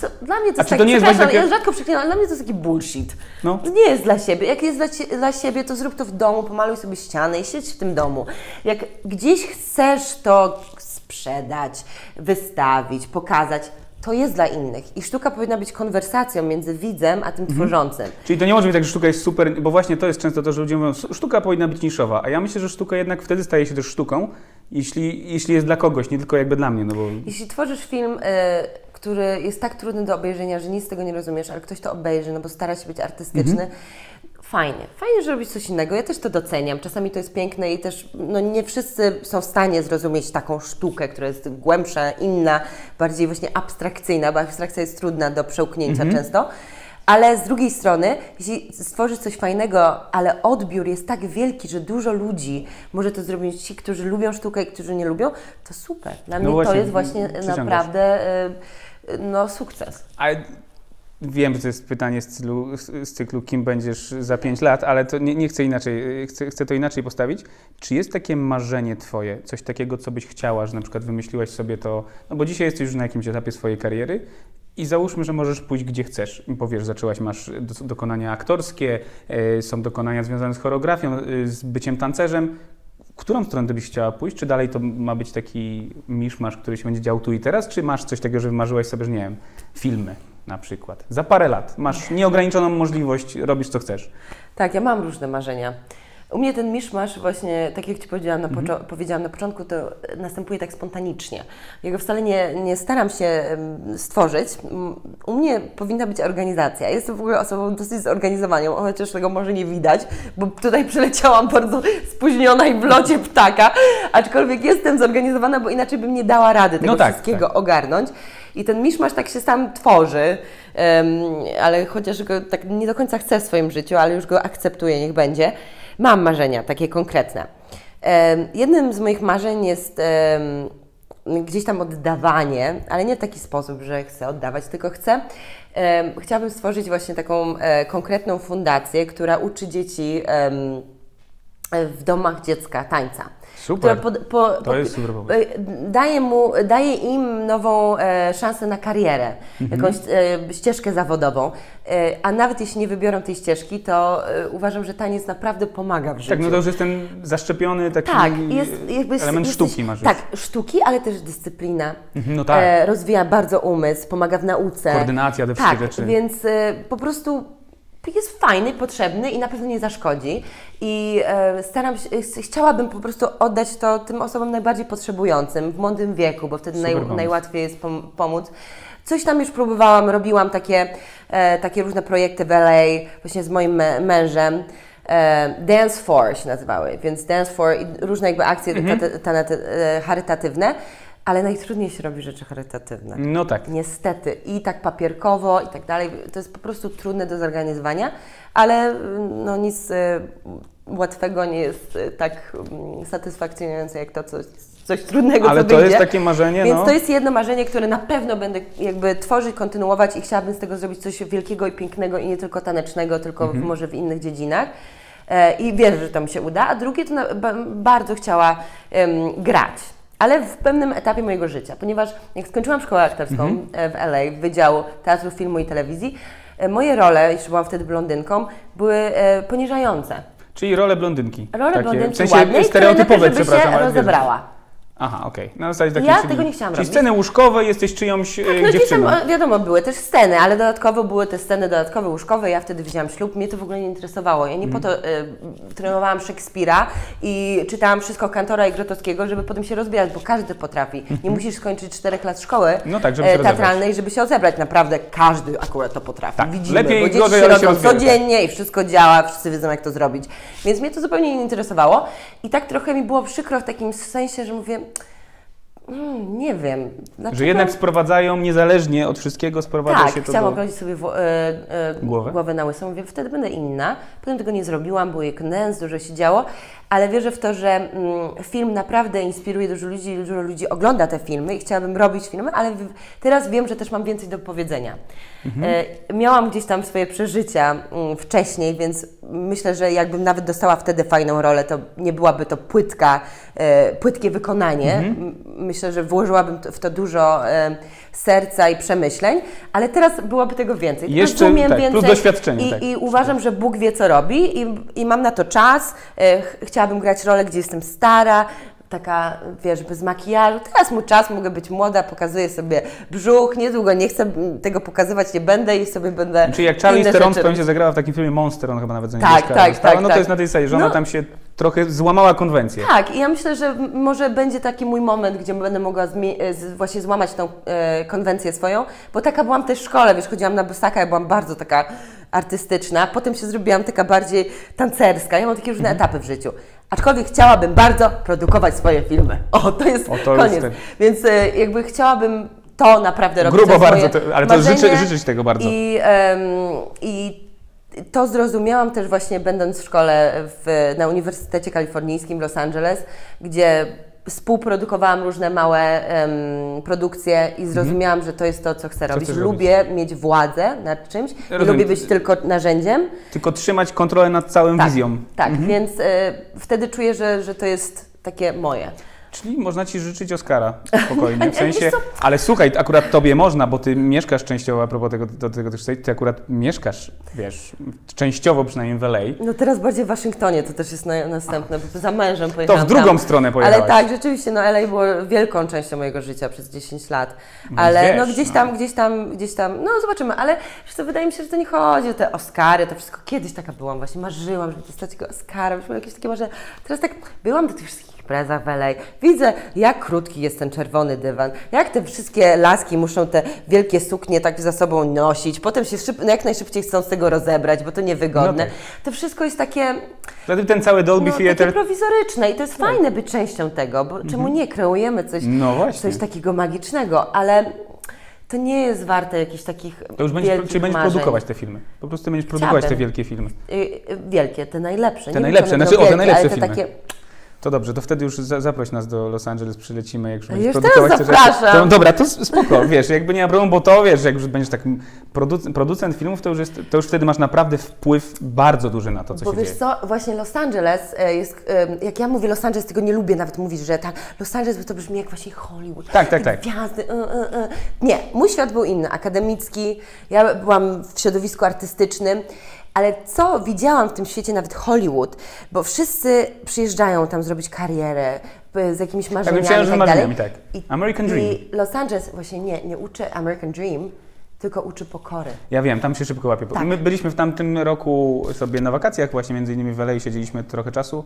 Co, Dla mnie to A jest czy to taki, nie jest takie- ja rzadko przeklinam, ale dla mnie to jest taki bullshit. No. To nie jest dla siebie. Jak jest dla, dla siebie, to zrób to w domu, pomaluj sobie ścianę i siedź w tym domu. Jak gdzieś chcesz to sprzedać, wystawić, pokazać, to jest dla innych. I sztuka powinna być konwersacją między widzem a tym Mhm. tworzącym. Czyli to nie może być tak, że sztuka jest super, bo właśnie to jest często to, że ludzie mówią, "Sz- sztuka powinna być niszowa, a ja myślę, że sztuka jednak wtedy staje się też sztuką, jeśli, jeśli jest dla kogoś, nie tylko jakby dla mnie, no bo Jeśli tworzysz film, e, który jest tak trudny do obejrzenia, że nic z tego nie rozumiesz, ale ktoś to obejrzy, no bo stara się być artystyczny, Mhm. fajnie. Fajnie, że robisz coś innego. Ja też to doceniam. Czasami to jest piękne i też no, nie wszyscy są w stanie zrozumieć taką sztukę, która jest głębsza, inna, bardziej właśnie abstrakcyjna, bo abstrakcja jest trudna do przełknięcia Mhm. często. Ale z drugiej strony, jeśli stworzysz coś fajnego, ale odbiór jest tak wielki, że dużo ludzi może to zrobić, ci, którzy lubią sztukę i którzy nie lubią, to super. Dla mnie to właśnie, jest właśnie naprawdę y, no, sukces. Wiem, że to jest pytanie z cyklu, z cyklu kim będziesz za 5 lat, ale to nie, nie chcę inaczej, chcę, chcę to inaczej postawić. Czy jest takie marzenie twoje, coś takiego, co byś chciała, że na przykład wymyśliłaś sobie to, no bo dzisiaj jesteś już na jakimś etapie swojej kariery i załóżmy, że możesz pójść gdzie chcesz. Powiesz, zaczęłaś, masz do, dokonania aktorskie, y, są dokonania związane z choreografią, y, z byciem tancerzem. Którą stronę byś chciała pójść? Czy dalej to ma być taki miszmasz, który się będzie dział tu i teraz? Czy masz coś takiego, że wymarzyłaś sobie, że nie wiem, filmy na przykład? Za parę lat masz nieograniczoną możliwość, robisz co chcesz. Tak, ja mam różne marzenia. U mnie ten miszmasz właśnie, tak jak Ci powiedziałam na, poczo- powiedziałam na początku, to następuje tak spontanicznie. Ja go wcale nie, nie staram się stworzyć. U mnie powinna być organizacja. Ja Jestem w ogóle osobą dosyć zorganizowaną, chociaż tego może nie widać, bo tutaj przyleciałam bardzo spóźniona i w locie ptaka, aczkolwiek jestem zorganizowana, bo inaczej bym nie dała rady tego No tak, wszystkiego ogarnąć. I ten miszmasz tak się sam tworzy, em, ale chociaż go tak nie do końca chcę w swoim życiu, ale już go akceptuję, niech będzie. Mam marzenia takie konkretne. Jednym z moich marzeń jest gdzieś tam oddawanie, ale nie w taki sposób, że chcę oddawać, tylko chcę. chciałabym stworzyć właśnie taką e, konkretną fundację, która uczy dzieci w domach dziecka tańca. Super. Po, po, To jest super pomysł. e, daje, mu, daje im nową e, szansę na karierę, Mhm. jakąś e, ścieżkę zawodową. E, a nawet jeśli nie wybiorą tej ścieżki, to e, uważam, że taniec naprawdę pomaga w życiu. Tak, no to już jest ten zaszczepiony taki Tak, jest jakby element jesteś, sztuki masz. Tak, sztuki, ale też dyscyplina. Mhm, no tak. E, rozwija bardzo umysł, pomaga w nauce. Koordynacja, te wszystkie tak, rzeczy. więc po prostu jest fajny, potrzebny i na pewno nie zaszkodzi. I e, staram się, e, chciałabym po prostu oddać to tym osobom najbardziej potrzebującym w młodym wieku, bo wtedy naj, najłatwiej jest pom- pomóc. Coś tam już próbowałam, robiłam takie, e, takie różne projekty w LA, właśnie z moim mę- mężem. E, Dance for się nazywały, więc Dance for i różne jakby akcje tanety- e, charytatywne. Ale najtrudniej się robi rzeczy charytatywne. No tak. Niestety. I tak papierkowo i tak dalej. To jest po prostu trudne do zorganizowania, ale no nic y, łatwego nie jest y, tak mm, satysfakcjonujące jak to coś, coś trudnego, Ale co to jest takie marzenie, Więc no. to jest jedno marzenie, które na pewno będę jakby tworzyć, kontynuować i chciałabym z tego zrobić coś wielkiego i pięknego i nie tylko tanecznego, tylko Mhm. w, może w innych dziedzinach. E, I wierzę, że to mi się uda. A drugie to na, ba, bardzo chciała em, grać. Ale w pewnym etapie mojego życia, ponieważ jak skończyłam szkołę aktorską Mhm. e, w LA, Wydział Teatru, Filmu i Telewizji, e, moje role, jeszcze byłam wtedy blondynką, były e, poniżające. Czyli role blondynki. Role Takie, blondynki W sensie ładnej, stereotypowe, które lepiej, żeby się rozebrała. Aha, okej. Na zasadzie takiej, Ja czyli, tego nie chciałam Czyli robić. sceny łóżkowe, jesteś czyjąś e, No gdzieś dziewczyną. tam, wiadomo, były też sceny, ale dodatkowo były te sceny dodatkowe łóżkowe. Ja wtedy wzięłam ślub, mnie to w ogóle nie interesowało. Ja nie po to y, trenowałam Szekspira i czytałam wszystko Kantora i Grotowskiego, żeby potem się rozbierać, bo każdy potrafi. Nie musisz skończyć czterech lat szkoły No tak, żeby e, rozebrać. teatralnej, żeby się odebrać. Naprawdę każdy akurat to potrafi. Tak, Widzimy, lepiej bo dzieci gorzej, się rodzą rozbiera, tak. codziennie i wszystko działa, wszyscy wiedzą jak to zrobić. Więc mnie to zupełnie nie interesowało i tak trochę mi było przykro w takim sensie, że mówię, mm, nie wiem. dlaczego- Że jednak sprowadzają, niezależnie od wszystkiego, sprowadza tak, się to chciałam do... ogrodzić sobie wo- e, e, Głowę? głowę na łysą. Mówię, wtedy będę inna. Potem tego nie zrobiłam, był kondens, dużo się działo, ale wierzę w to, że mm, film naprawdę inspiruje dużo ludzi, dużo ludzi ogląda te filmy i chciałabym robić filmy, ale teraz wiem, że też mam więcej do powiedzenia. Mhm. E, miałam gdzieś tam swoje przeżycia mm, wcześniej, więc myślę, że jakbym nawet dostała wtedy fajną rolę, to nie byłaby to płytka, e, płytkie wykonanie. Mhm. Myślę, że włożyłabym w to dużo e, serca i przemyśleń, ale teraz byłoby tego więcej. Teraz Jeszcze, rozumiem tak, plus więcej doświadczenie, I, tak. I uważam, że Bóg wie, co robi i, i mam na to czas. E, ch- chciałabym grać rolę, gdzie jestem stara, taka, wiesz, bez makijażu. Teraz mój czas, mogę być młoda, pokazuję sobie brzuch, niedługo nie chcę tego pokazywać, nie będę i sobie będę Czyli jak Charlie Theron się zagrała w takim filmie Monster, on chyba nawet za Tak, tak, dostała, tak, no to tak. jest na tej zasadzie, że ona No. tam się trochę złamała konwencję. Tak, i ja myślę, że może będzie taki mój moment, gdzie będę mogła e, właśnie złamać tą e, konwencję swoją, bo taka byłam też w szkole, wiesz, chodziłam na bosaka, ja byłam bardzo taka artystyczna, potem się zrobiłam taka bardziej tancerska, ja mam takie różne Mhm. etapy w życiu. Aczkolwiek chciałabym bardzo produkować swoje filmy. O, to jest O, to koniec. ten- Więc e, jakby chciałabym to naprawdę robić. Grubo bardzo, to- ale to życzę- Ci tego bardzo. I, I to zrozumiałam też właśnie będąc w szkole w, na Uniwersytecie Kalifornijskim w Los Angeles, gdzie współprodukowałam różne małe em, produkcje i zrozumiałam, że to jest to, co chcę robić. Lubię mieć władzę nad czymś, nie Rozumiem. lubię być tylko narzędziem. Tylko trzymać kontrolę nad całą Tak, wizją. tak więc e, wtedy czuję, że, że to jest takie moje. Czyli można Ci życzyć Oscara spokojnie, w sensie, ale słuchaj, akurat Tobie można, bo Ty mieszkasz częściowo, a propos tego, do tego też, Ty akurat mieszkasz, wiesz, częściowo przynajmniej w LA, No teraz bardziej w Waszyngtonie, to też jest na, następne, bo za mężem pojechałam to w drugą tam. stronę Ale pojechałaś. tak, rzeczywiście, no LA było wielką częścią mojego życia przez 10 lat. No Ale wiesz, no gdzieś no. tam, gdzieś tam, gdzieś tam, no zobaczymy, ale wiesz co, wydaje mi się, że to nie chodzi o te Oscary, to wszystko kiedyś taka byłam, właśnie marzyłam, żeby dostać tego Oscara, miałam jakieś takie marzenia. Teraz tak, byłam do tych wszystkich imprezach w LA, widzę jak krótki jest ten czerwony dywan, jak te wszystkie laski muszą te wielkie suknie tak za sobą nosić, potem się szyb, no jak najszybciej chcą z tego rozebrać, bo to niewygodne. No tak. To wszystko jest takie, Wtedy ten cały Dolby no, Theatre, prowizoryczne i to jest fajne być częścią tego, bo czemu nie kreujemy coś, no coś takiego magicznego, ale to nie jest warte jakichś takich to już będziesz, czyli będziesz marzeń. produkować te filmy, po prostu będziesz produkować te Chciałabym. wielkie filmy. Y, Wielkie, te najlepsze. Te nie najlepsze, wiem, znaczy, o, te najlepsze ale te filmy. takie To dobrze, to wtedy już za, zaproś nas do Los Angeles, przylecimy, jak już będziesz Już produkować teraz te rzeczy. zapraszam. To, dobra, to spoko, wiesz, jakby nie ma problemu, bo to wiesz, jak już będziesz takim produc- producent filmów, to już, jest, to już wtedy masz naprawdę wpływ bardzo duży na to, co Bo się wiesz dzieje. co, właśnie Los Angeles e, jest, e, jak ja mówię Los Angeles, tego nie lubię nawet mówić, że tak, Los Angeles, bo to brzmi jak właśnie Hollywood. Tak, tak, tak. Gwiazdy, y, y, y. Nie, mój świat był inny, akademicki, ja byłam w środowisku artystycznym, ale co widziałam w tym świecie, nawet Hollywood, bo wszyscy przyjeżdżają tam zrobić karierę z jakimiś marzeniami myślałem, że i tak marzeniami, tak. American Dream. I Los Angeles właśnie nie, nie uczy American Dream, tylko uczy pokory. Ja wiem, tam się szybko łapie. Tak. My byliśmy w tamtym roku sobie na wakacjach, właśnie między innymi w LA, siedzieliśmy trochę czasu.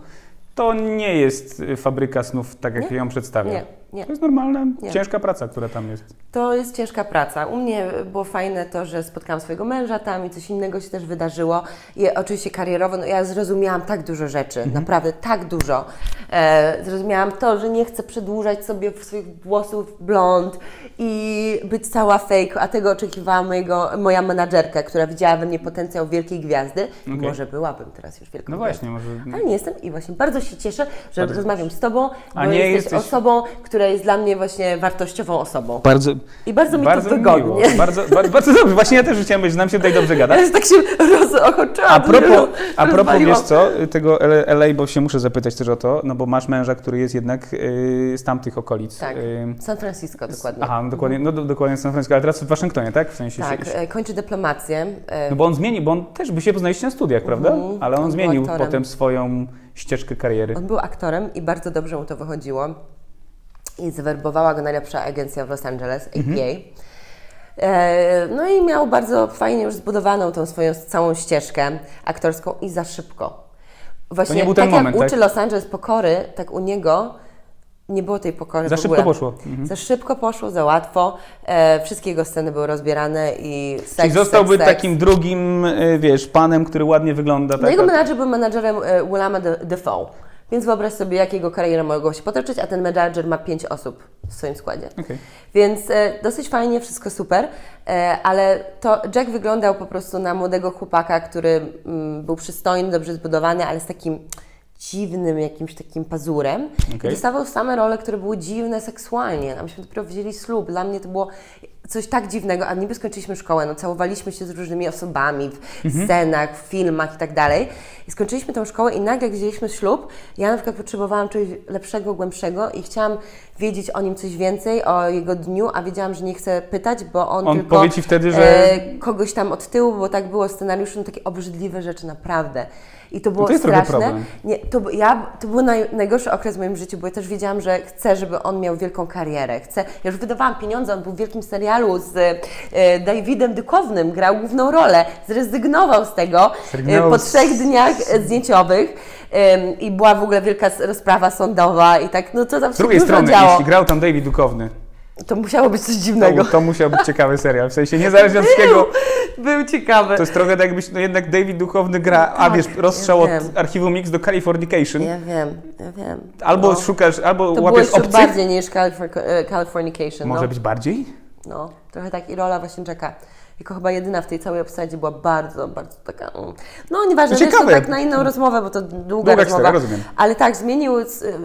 To nie jest y, fabryka snów, tak jak Nie. ją przedstawia. Nie, nie. To jest normalna, Nie. ciężka praca, która tam jest. To jest ciężka praca. U mnie było fajne to, że spotkałam swojego męża tam i coś innego się też wydarzyło. I oczywiście karierowo, no ja zrozumiałam tak dużo rzeczy, naprawdę tak dużo. E, zrozumiałam to, że nie chcę przedłużać sobie swoich włosów blond i być cała fake, a tego oczekiwała mojego, moja menadżerka, która widziała we mnie potencjał wielkiej gwiazdy. Okej. może byłabym teraz już wielką No gwiazdą. właśnie, może... Ale nie jestem i właśnie bardzo się cieszę, że Bardzo rozmawiam z Tobą, bo nie jesteś, jesteś- osobą, która jest dla mnie właśnie wartościową osobą. Bardzo, I bardzo mi bardzo to wygodnie. miło. Bardzo, bardzo, bardzo dobrze. Właśnie ja też chciałem być, nam się tutaj dobrze gada. Ja już tak się rozochoczyłam. A propos, roz- a propos wiesz co, tego LA, bo się muszę zapytać też o to, no bo masz męża, który jest jednak y, z tamtych okolic. Tak, Y, San Francisco dokładnie. Aha, no dokładnie, no do- dokładnie San Francisco, ale teraz w Waszyngtonie, tak? W sensie Tak, się, e, kończy dyplomację. e, No bo on zmienił, bo on też by się poznaliście na studiach, prawda? Mhm. Ale on, zmienił potem swoją ścieżkę kariery. On był aktorem i bardzo dobrze mu to wychodziło. I zwerbowała go najlepsza agencja w Los Angeles, APA. Mhm. E, No i miał bardzo fajnie już zbudowaną tą swoją całą ścieżkę aktorską i za szybko. Właśnie nie był tak ten jak moment, uczy tak? Los Angeles pokory, tak u niego nie było tej pokory Za szybko poszło. Mhm. Za szybko poszło, za łatwo. E, wszystkie jego sceny były rozbierane i seks, Czyli zostałby seks, seks. takim drugim, y, wiesz, panem, który ładnie wygląda. No Tak, jego tak. menadżer był menadżerem e, Willama De- Defoe. Więc wyobraź sobie, jak jego kariera mogła się potoczyć, a ten menadżer ma pięć osób w swoim składzie. Okej. Więc e, dosyć fajnie, wszystko super, e, ale to Jack wyglądał po prostu na młodego chłopaka, który mm, był przystojny, dobrze zbudowany, ale z takim dziwnym jakimś takim pazurem. Okej. I dostawał same role, które były dziwne seksualnie. A myśmy dopiero wzięli ślub. Dla mnie to było coś tak dziwnego, a niby skończyliśmy szkołę, no całowaliśmy się z różnymi osobami w Mhm. scenach, w filmach i tak dalej. I skończyliśmy tą szkołę i nagle jak wzięliśmy ślub, ja na przykład potrzebowałam czegoś lepszego, głębszego i chciałam wiedzieć o nim coś więcej, o jego dniu, a wiedziałam, że nie chcę pytać, bo on, On tylko powie ci wtedy, że- e, kogoś tam od tyłu, bo tak było w scenariuszu, no takie obrzydliwe rzeczy, naprawdę. I to było No to jest straszne. Nie, to, ja, to był naj, najgorszy okres w moim życiu, bo ja też wiedziałam, że chcę, żeby on miał wielką karierę. Chcę, ja już wydawałam pieniądze, on był w wielkim serialu z e, Davidem Dykownym, grał główną rolę. Zrezygnował z tego e, po trzech dniach e, zdjęciowych i była w ogóle wielka rozprawa sądowa i tak, no to tam Z drugiej strony, działo. jeśli grał tam David Duchowny, To musiało być coś to, dziwnego. to musiał być ciekawy serial. W sensie niezależnie od wszystkiego, Był ciekawy. to jest trochę tak jakbyś, no jednak David Duchowny gra, a tak, wiesz, rozstrzał ja od archiwum Mix do Californication. Ja wiem, ja wiem. Albo no. szukasz, albo To łapiesz obcych. bardziej niż e, Californication. Może no. być bardziej? No, trochę tak i rola właśnie Jacka. Jako chyba jedyna w tej całej obsadzie była bardzo, bardzo taka. mm, No nieważne, zresztą ciekawe. tak na inną rozmowę, bo to długa, Długa rozmowa. historia, rozumiem. Ale tak, zmienił,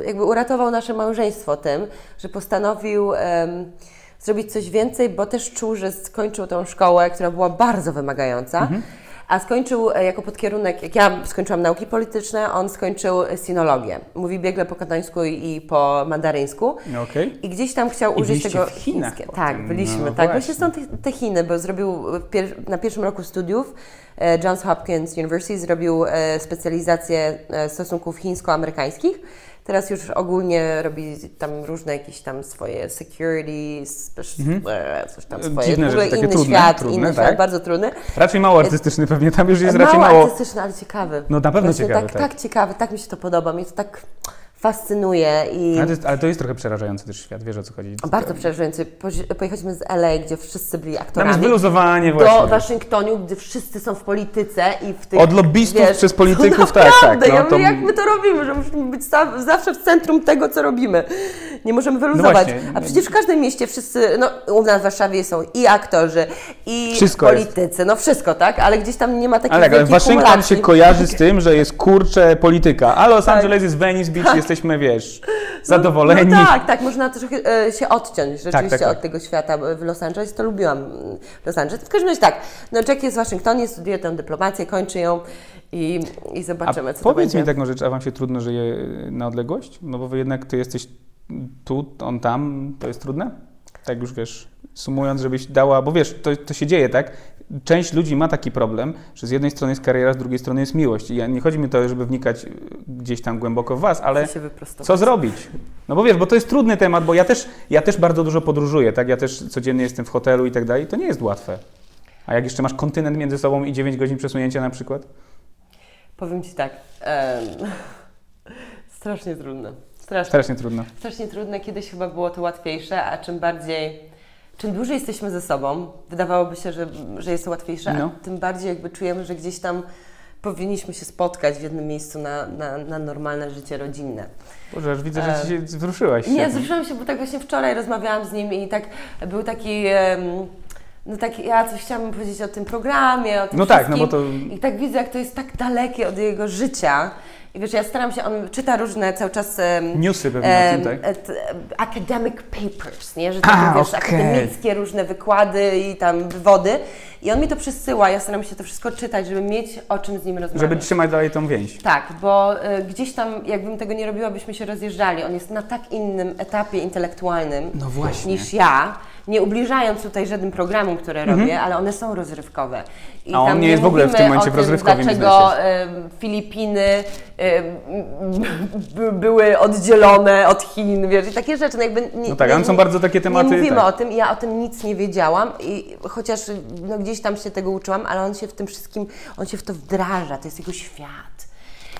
jakby uratował nasze małżeństwo tym, że postanowił em, zrobić coś więcej, bo też czuł, że skończył tą szkołę, która była bardzo wymagająca. Mhm. A skończył e, jako podkierunek, jak ja skończyłam nauki polityczne, on skończył e, sinologię. Mówi biegle po katańsku i po mandaryńsku. No, Okej. I gdzieś tam chciał I użyć tego w Chinach chińskie- Tak, byliśmy, no tak. właśnie. Właśnie są te, te Chiny, bo zrobił w pier- na pierwszym roku studiów e, Johns Hopkins University zrobił e, specjalizację e, stosunków chińsko-amerykańskich. Teraz już ogólnie robi tam różne jakieś tam swoje security, spe- e, coś tam swoje. Dziwne rzeczy, takie inny trudne, świat, trudne, inny tak? świat, bardzo trudny. Raczej mało artystyczny pewnie, tam już jest raczej mało mało... artystyczny, ale ciekawy. No na pewno Właśnie ciekawy, tak, tak. tak ciekawy, tak mi się to podoba, mnie to tak fascynuje i... Ale to, jest, ale to jest trochę przerażający też świat, wiesz o co chodzi. Bardzo przerażający. Pozi- Pojechaliśmy z LA, gdzie wszyscy byli Tam jest aktorami, wyluzowanie do właśnie. Waszyngtonu, gdzie wszyscy są w polityce i w tych... Od lobbystów wiesz, przez polityków, to tak, tak, no ja to- mówię, jak my to robimy, że musimy być za- zawsze w centrum tego, co robimy. Nie możemy wyluzować. właśnie. A przecież w każdym mieście wszyscy, no u nas w Warszawie są i aktorzy, i Wszystko jest. politycy, no wszystko, tak? Ale gdzieś tam nie ma takiej Ale, Waszyngton kumulacji. się kojarzy z tym, że jest kurcze polityka, a Los Tak. Angeles jest Venice Beach, jesteśmy, wiesz, zadowoleni. No tak, tak, można trochę e, się odciąć rzeczywiście tak. od tego świata w Los Angeles. To lubiłam mm, Los Angeles. W każdym razie tak, no Jack jest w Waszyngtonie, studiuje tę dyplomację, kończy ją i, i A zobaczymy, co to powiedz mi taką rzecz, a wam się trudno żyje na odległość? No bo wy jednak ty jesteś tu, on tam, to jest trudne? Tak już wiesz, sumując, żebyś dała, bo wiesz, to, to się dzieje, tak? Część ludzi ma taki problem, że z jednej strony jest kariera, z drugiej strony jest miłość. I nie chodzi mi o to, żeby wnikać y, gdzieś tam głęboko w was, ale co zrobić? No bo wiesz, bo to jest trudny temat, bo ja też, ja też bardzo dużo podróżuję, tak? Ja też codziennie jestem w hotelu i tak dalej, to nie jest łatwe. A jak jeszcze masz kontynent między sobą i 9 godzin przesunięcia na przykład? Powiem Ci tak, em, Strasznie trudne. Strasznie, Strasznie trudno. strasznie trudne. Kiedyś chyba było to łatwiejsze, a czym bardziej, czym dłużej jesteśmy ze sobą, wydawałoby się, że, że jest to łatwiejsze, No. a tym bardziej jakby czujemy, że gdzieś tam powinniśmy się spotkać w jednym miejscu na, na, na normalne życie rodzinne. Boże, aż widzę, że się wzruszyłaś. Nie, się. wzruszyłam się, bo tak właśnie wczoraj rozmawiałam z nim i tak był taki. No tak, ja coś chciałam powiedzieć o tym programie, o tym No tak, no bo to- I tak widzę, jak to jest tak dalekie od jego życia. I wiesz, ja staram się, on czyta różne cały czas... em, Newsy pewnie o tym, tak? academic papers, nie? Że A, takie, wiesz, okej. akademickie różne wykłady i tam wywody. I on mi to przesyła, ja staram się to wszystko czytać, żeby mieć o czym z nim rozmawiać. Żeby trzymać dalej tą więź. Tak, bo y, gdzieś tam, jakbym tego nie robiła, byśmy się rozjeżdżali. On jest na tak innym etapie intelektualnym No niż ja. Nie ubliżając tutaj żadnym programom, które robię, ale one są rozrywkowe. I Mhm. A on nie jest w ogóle w tym momencie w rozrywkowym dlaczego y, Filipiny y, były oddzielone od Chin, wiesz, i takie rzeczy. No, jakby nie, No tak, nie, one są bardzo takie tematy, Nie mówimy tak. o tym, ja o tym nic nie wiedziałam i chociaż no, gdzieś tam się tego uczyłam, ale on się w tym wszystkim, on się w to wdraża, to jest jego świat.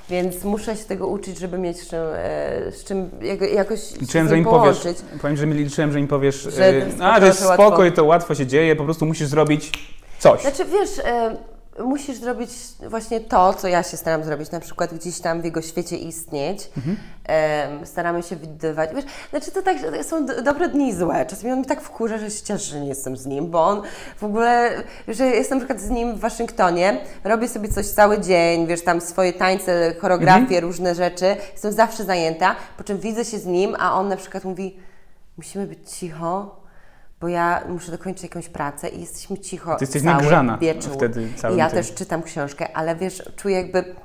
Więc muszę się tego uczyć, żeby mieć z czym, e, z czym jako- jakoś Liczyłem, że im powiesz. Powiem, że liczyłem, że im powiesz. Że e, a, że jest spokój, to łatwo się dzieje, po prostu musisz zrobić coś. Znaczy wiesz, e, musisz zrobić właśnie to, co ja się staram zrobić, na przykład gdzieś tam w jego świecie istnieć. Mhm. Staramy się widywać. Wiesz, znaczy to tak, że są dobre dni i złe. Czasami on mi tak wkurza, że się cieszę, że nie jestem z nim, bo on w ogóle, że jestem na przykład z nim w Waszyngtonie, robię sobie coś cały dzień, wiesz, tam swoje tańce, choreografie, Mhm. różne rzeczy, jestem zawsze zajęta, po czym widzę się z nim, a on na przykład mówi, musimy być cicho, bo ja muszę dokończyć jakąś pracę i jesteśmy cicho Ty jesteś cały nagrzana wieczór. wtedy całym I ja też czytam książkę, ale wiesz, czuję jakby,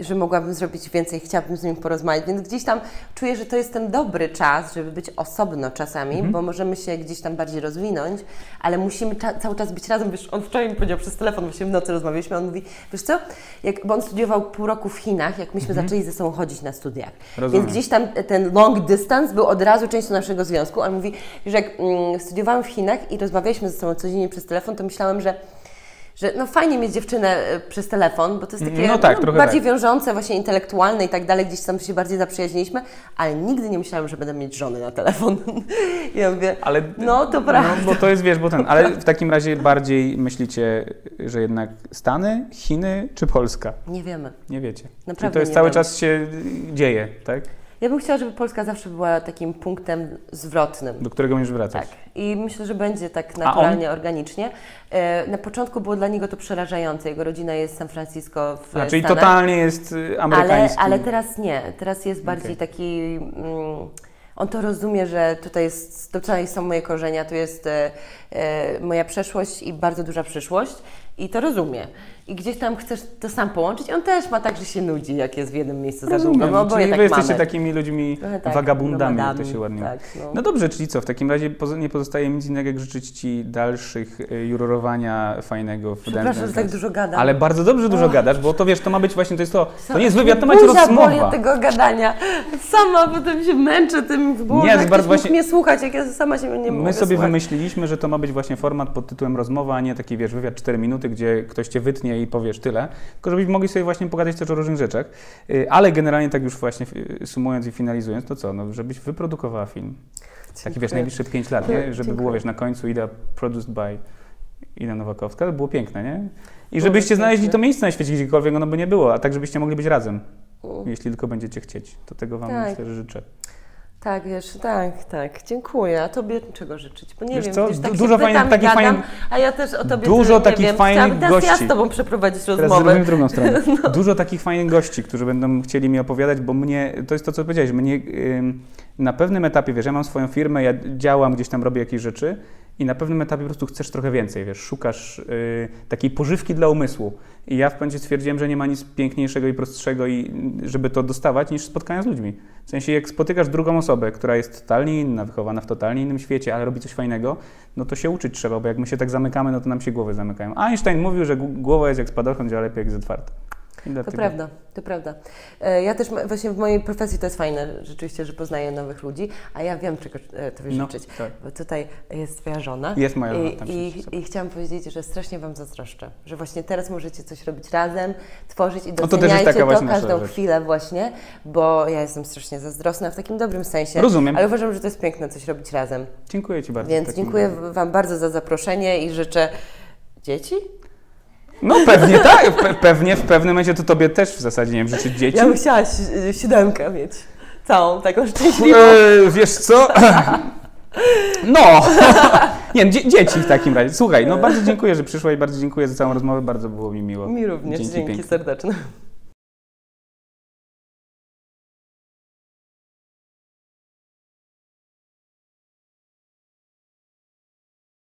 że mogłabym zrobić więcej, chciałabym z nim porozmawiać, więc gdzieś tam czuję, że to jest ten dobry czas, żeby być osobno czasami, Mhm. bo możemy się gdzieś tam bardziej rozwinąć, ale musimy cza- cały czas być razem. Wiesz, on wczoraj mi powiedział przez telefon, właśnie w nocy rozmawialiśmy, on mówi, wiesz co, jak, bo on studiował pół roku w Chinach, jak myśmy zaczęli ze sobą chodzić na studiach. Mhm. Rozumiem. Więc gdzieś tam ten long distance był od razu częścią naszego związku. On mówi, że jak mm, studiowałam w Chinach i rozmawialiśmy ze sobą codziennie przez telefon, to myślałem, że że no fajnie mieć dziewczynę e, przez telefon, bo to jest takie No tak, trochę bardziej tak. wiążące, właśnie intelektualne i tak dalej, gdzieś tam się bardziej zaprzyjaźniliśmy, ale nigdy nie myślałam, że będę mieć żony na telefon. Ja mówię, Ale, no to prawda. No, bo to jest, wiesz, bo ten, ale w takim razie bardziej myślicie, że jednak Stany, Chiny czy Polska? Nie wiemy. Nie wiecie. Czyli Naprawdę to jest cały wiem. czas się dzieje, tak? Ja bym chciała, żeby Polska zawsze była takim punktem zwrotnym. Do którego będziesz wracać. Tak. I myślę, że będzie tak naturalnie, organicznie. E, Na początku było dla niego to przerażające. Jego rodzina jest z San Francisco w A, czyli Stanach. totalnie jest y, Ale, amerykański. ale teraz nie. Teraz jest bardziej Okej. taki. Mm, on to rozumie, że tutaj, jest, tutaj są moje korzenia, tu jest e, e, moja przeszłość i bardzo duża przyszłość. I to rozumie. I gdzieś tam chcesz to sam połączyć. On też ma tak, że się nudzi, jak jest w jednym miejscu za długo. Rozumiem. My oboje Czyli tak wy jesteście mamy. takimi ludźmi Trochę tak, wagabundami, jak to nomadami, się ładnie tak, no. No dobrze, czyli co, w takim razie nie pozostaje nic innego, jak życzyć Ci dalszych y, jurorowania fajnego w Przepraszam, Dance że tak dużo gadam. Ale bardzo dobrze dużo gadasz, bo to wiesz, to ma być właśnie, to jest to, to nie jest wywiad, to ma być rozmowa. tego gadania. Sama potem się męczę tym w głowie. Nie, jak bardzo właśnie- mnie słuchać, jak ja sama się nie mogę My sobie słuchać. wymyśliliśmy, że to ma być właśnie format pod tytułem rozmowa, a nie taki, wiesz, wywiad 4 minuty, gdzie ktoś Cię wytnie i powiesz tyle, tylko żebyśmy mogli sobie właśnie pogadać też o różnych rzeczach. Y, Ale generalnie tak już właśnie y, sumując i finalizując, to co, no, żebyś wyprodukowała film. Taki, wiesz, najbliższe 5 lat, nie? Żeby Dziękuję. było, wiesz, na końcu Ida produced by Ida Nowakowska, to było piękne, nie? I żebyście znaleźli to miejsce na świecie gdziekolwiek ono by nie było, a tak, żebyście mogli być razem, jeśli tylko będziecie chcieć. To tego Wam Tak. myślę, że życzę. Tak, wiesz, tak, tak. Dziękuję. A tobie czego życzyć? Bo nie Wiesz wiem, co, wiesz, tak dużo fajnych- takich gadam, fajnych- A ja też o tobie Dużo nie takich wiem. fajnych Chciałabym teraz ja gości. z tobą przeprowadzić Teraz rozmowę. zrobimy drugą stronę. Dużo takich fajnych gości, którzy będą chcieli mi opowiadać, bo mnie, to jest to, co powiedziałeś, mnie na pewnym etapie, wiesz, ja mam swoją firmę, ja działam, gdzieś tam robię jakieś rzeczy i na pewnym etapie po prostu chcesz trochę więcej, wiesz, szukasz y, takiej pożywki dla umysłu. I ja w pewnym stwierdziłem, że nie ma nic piękniejszego i prostszego, i, żeby to dostawać, niż spotkania z ludźmi. W sensie, jak spotykasz drugą osobę, która jest totalnie inna, wychowana w totalnie innym świecie, ale robi coś fajnego, no to się uczyć trzeba, bo jak my się tak zamykamy, no to nam się głowy zamykają. Einstein mówił, że głowa jest jak spadochron, działa lepiej jak jest otwarta. To prawda, to prawda. E, Ja też właśnie w mojej profesji to jest fajne, rzeczywiście, że poznaję nowych ludzi, a ja wiem, czego e, Tobie No, życzyć. tak. Bo tutaj jest Twoja żona. Jest moja żona, I, i. I chciałam powiedzieć, że strasznie Wam zazdroszczę, że właśnie teraz możecie coś robić razem, tworzyć i No to doceniajcie taka to, nasza każdą rzecz. chwilę właśnie, bo ja jestem strasznie zazdrosna w takim dobrym sensie. Rozumiem. Ale uważam, że to jest piękne coś robić razem. Dziękuję Ci bardzo. Więc dziękuję. Wam bardzo za zaproszenie i życzę dzieci? No pewnie tak, pe pewnie w pewnym momencie to Tobie też w zasadzie, nie wiem, życzyć dzieci. Ja bym chciała si- siódemkę mieć. Całą, taką szczęśliwą. E, wiesz co? No! Nie, dzie dzieci w takim razie. Słuchaj, no bardzo dziękuję, że przyszła i bardzo dziękuję za całą rozmowę, bardzo było mi miło. Mi również, dzięki, piękne. serdeczne.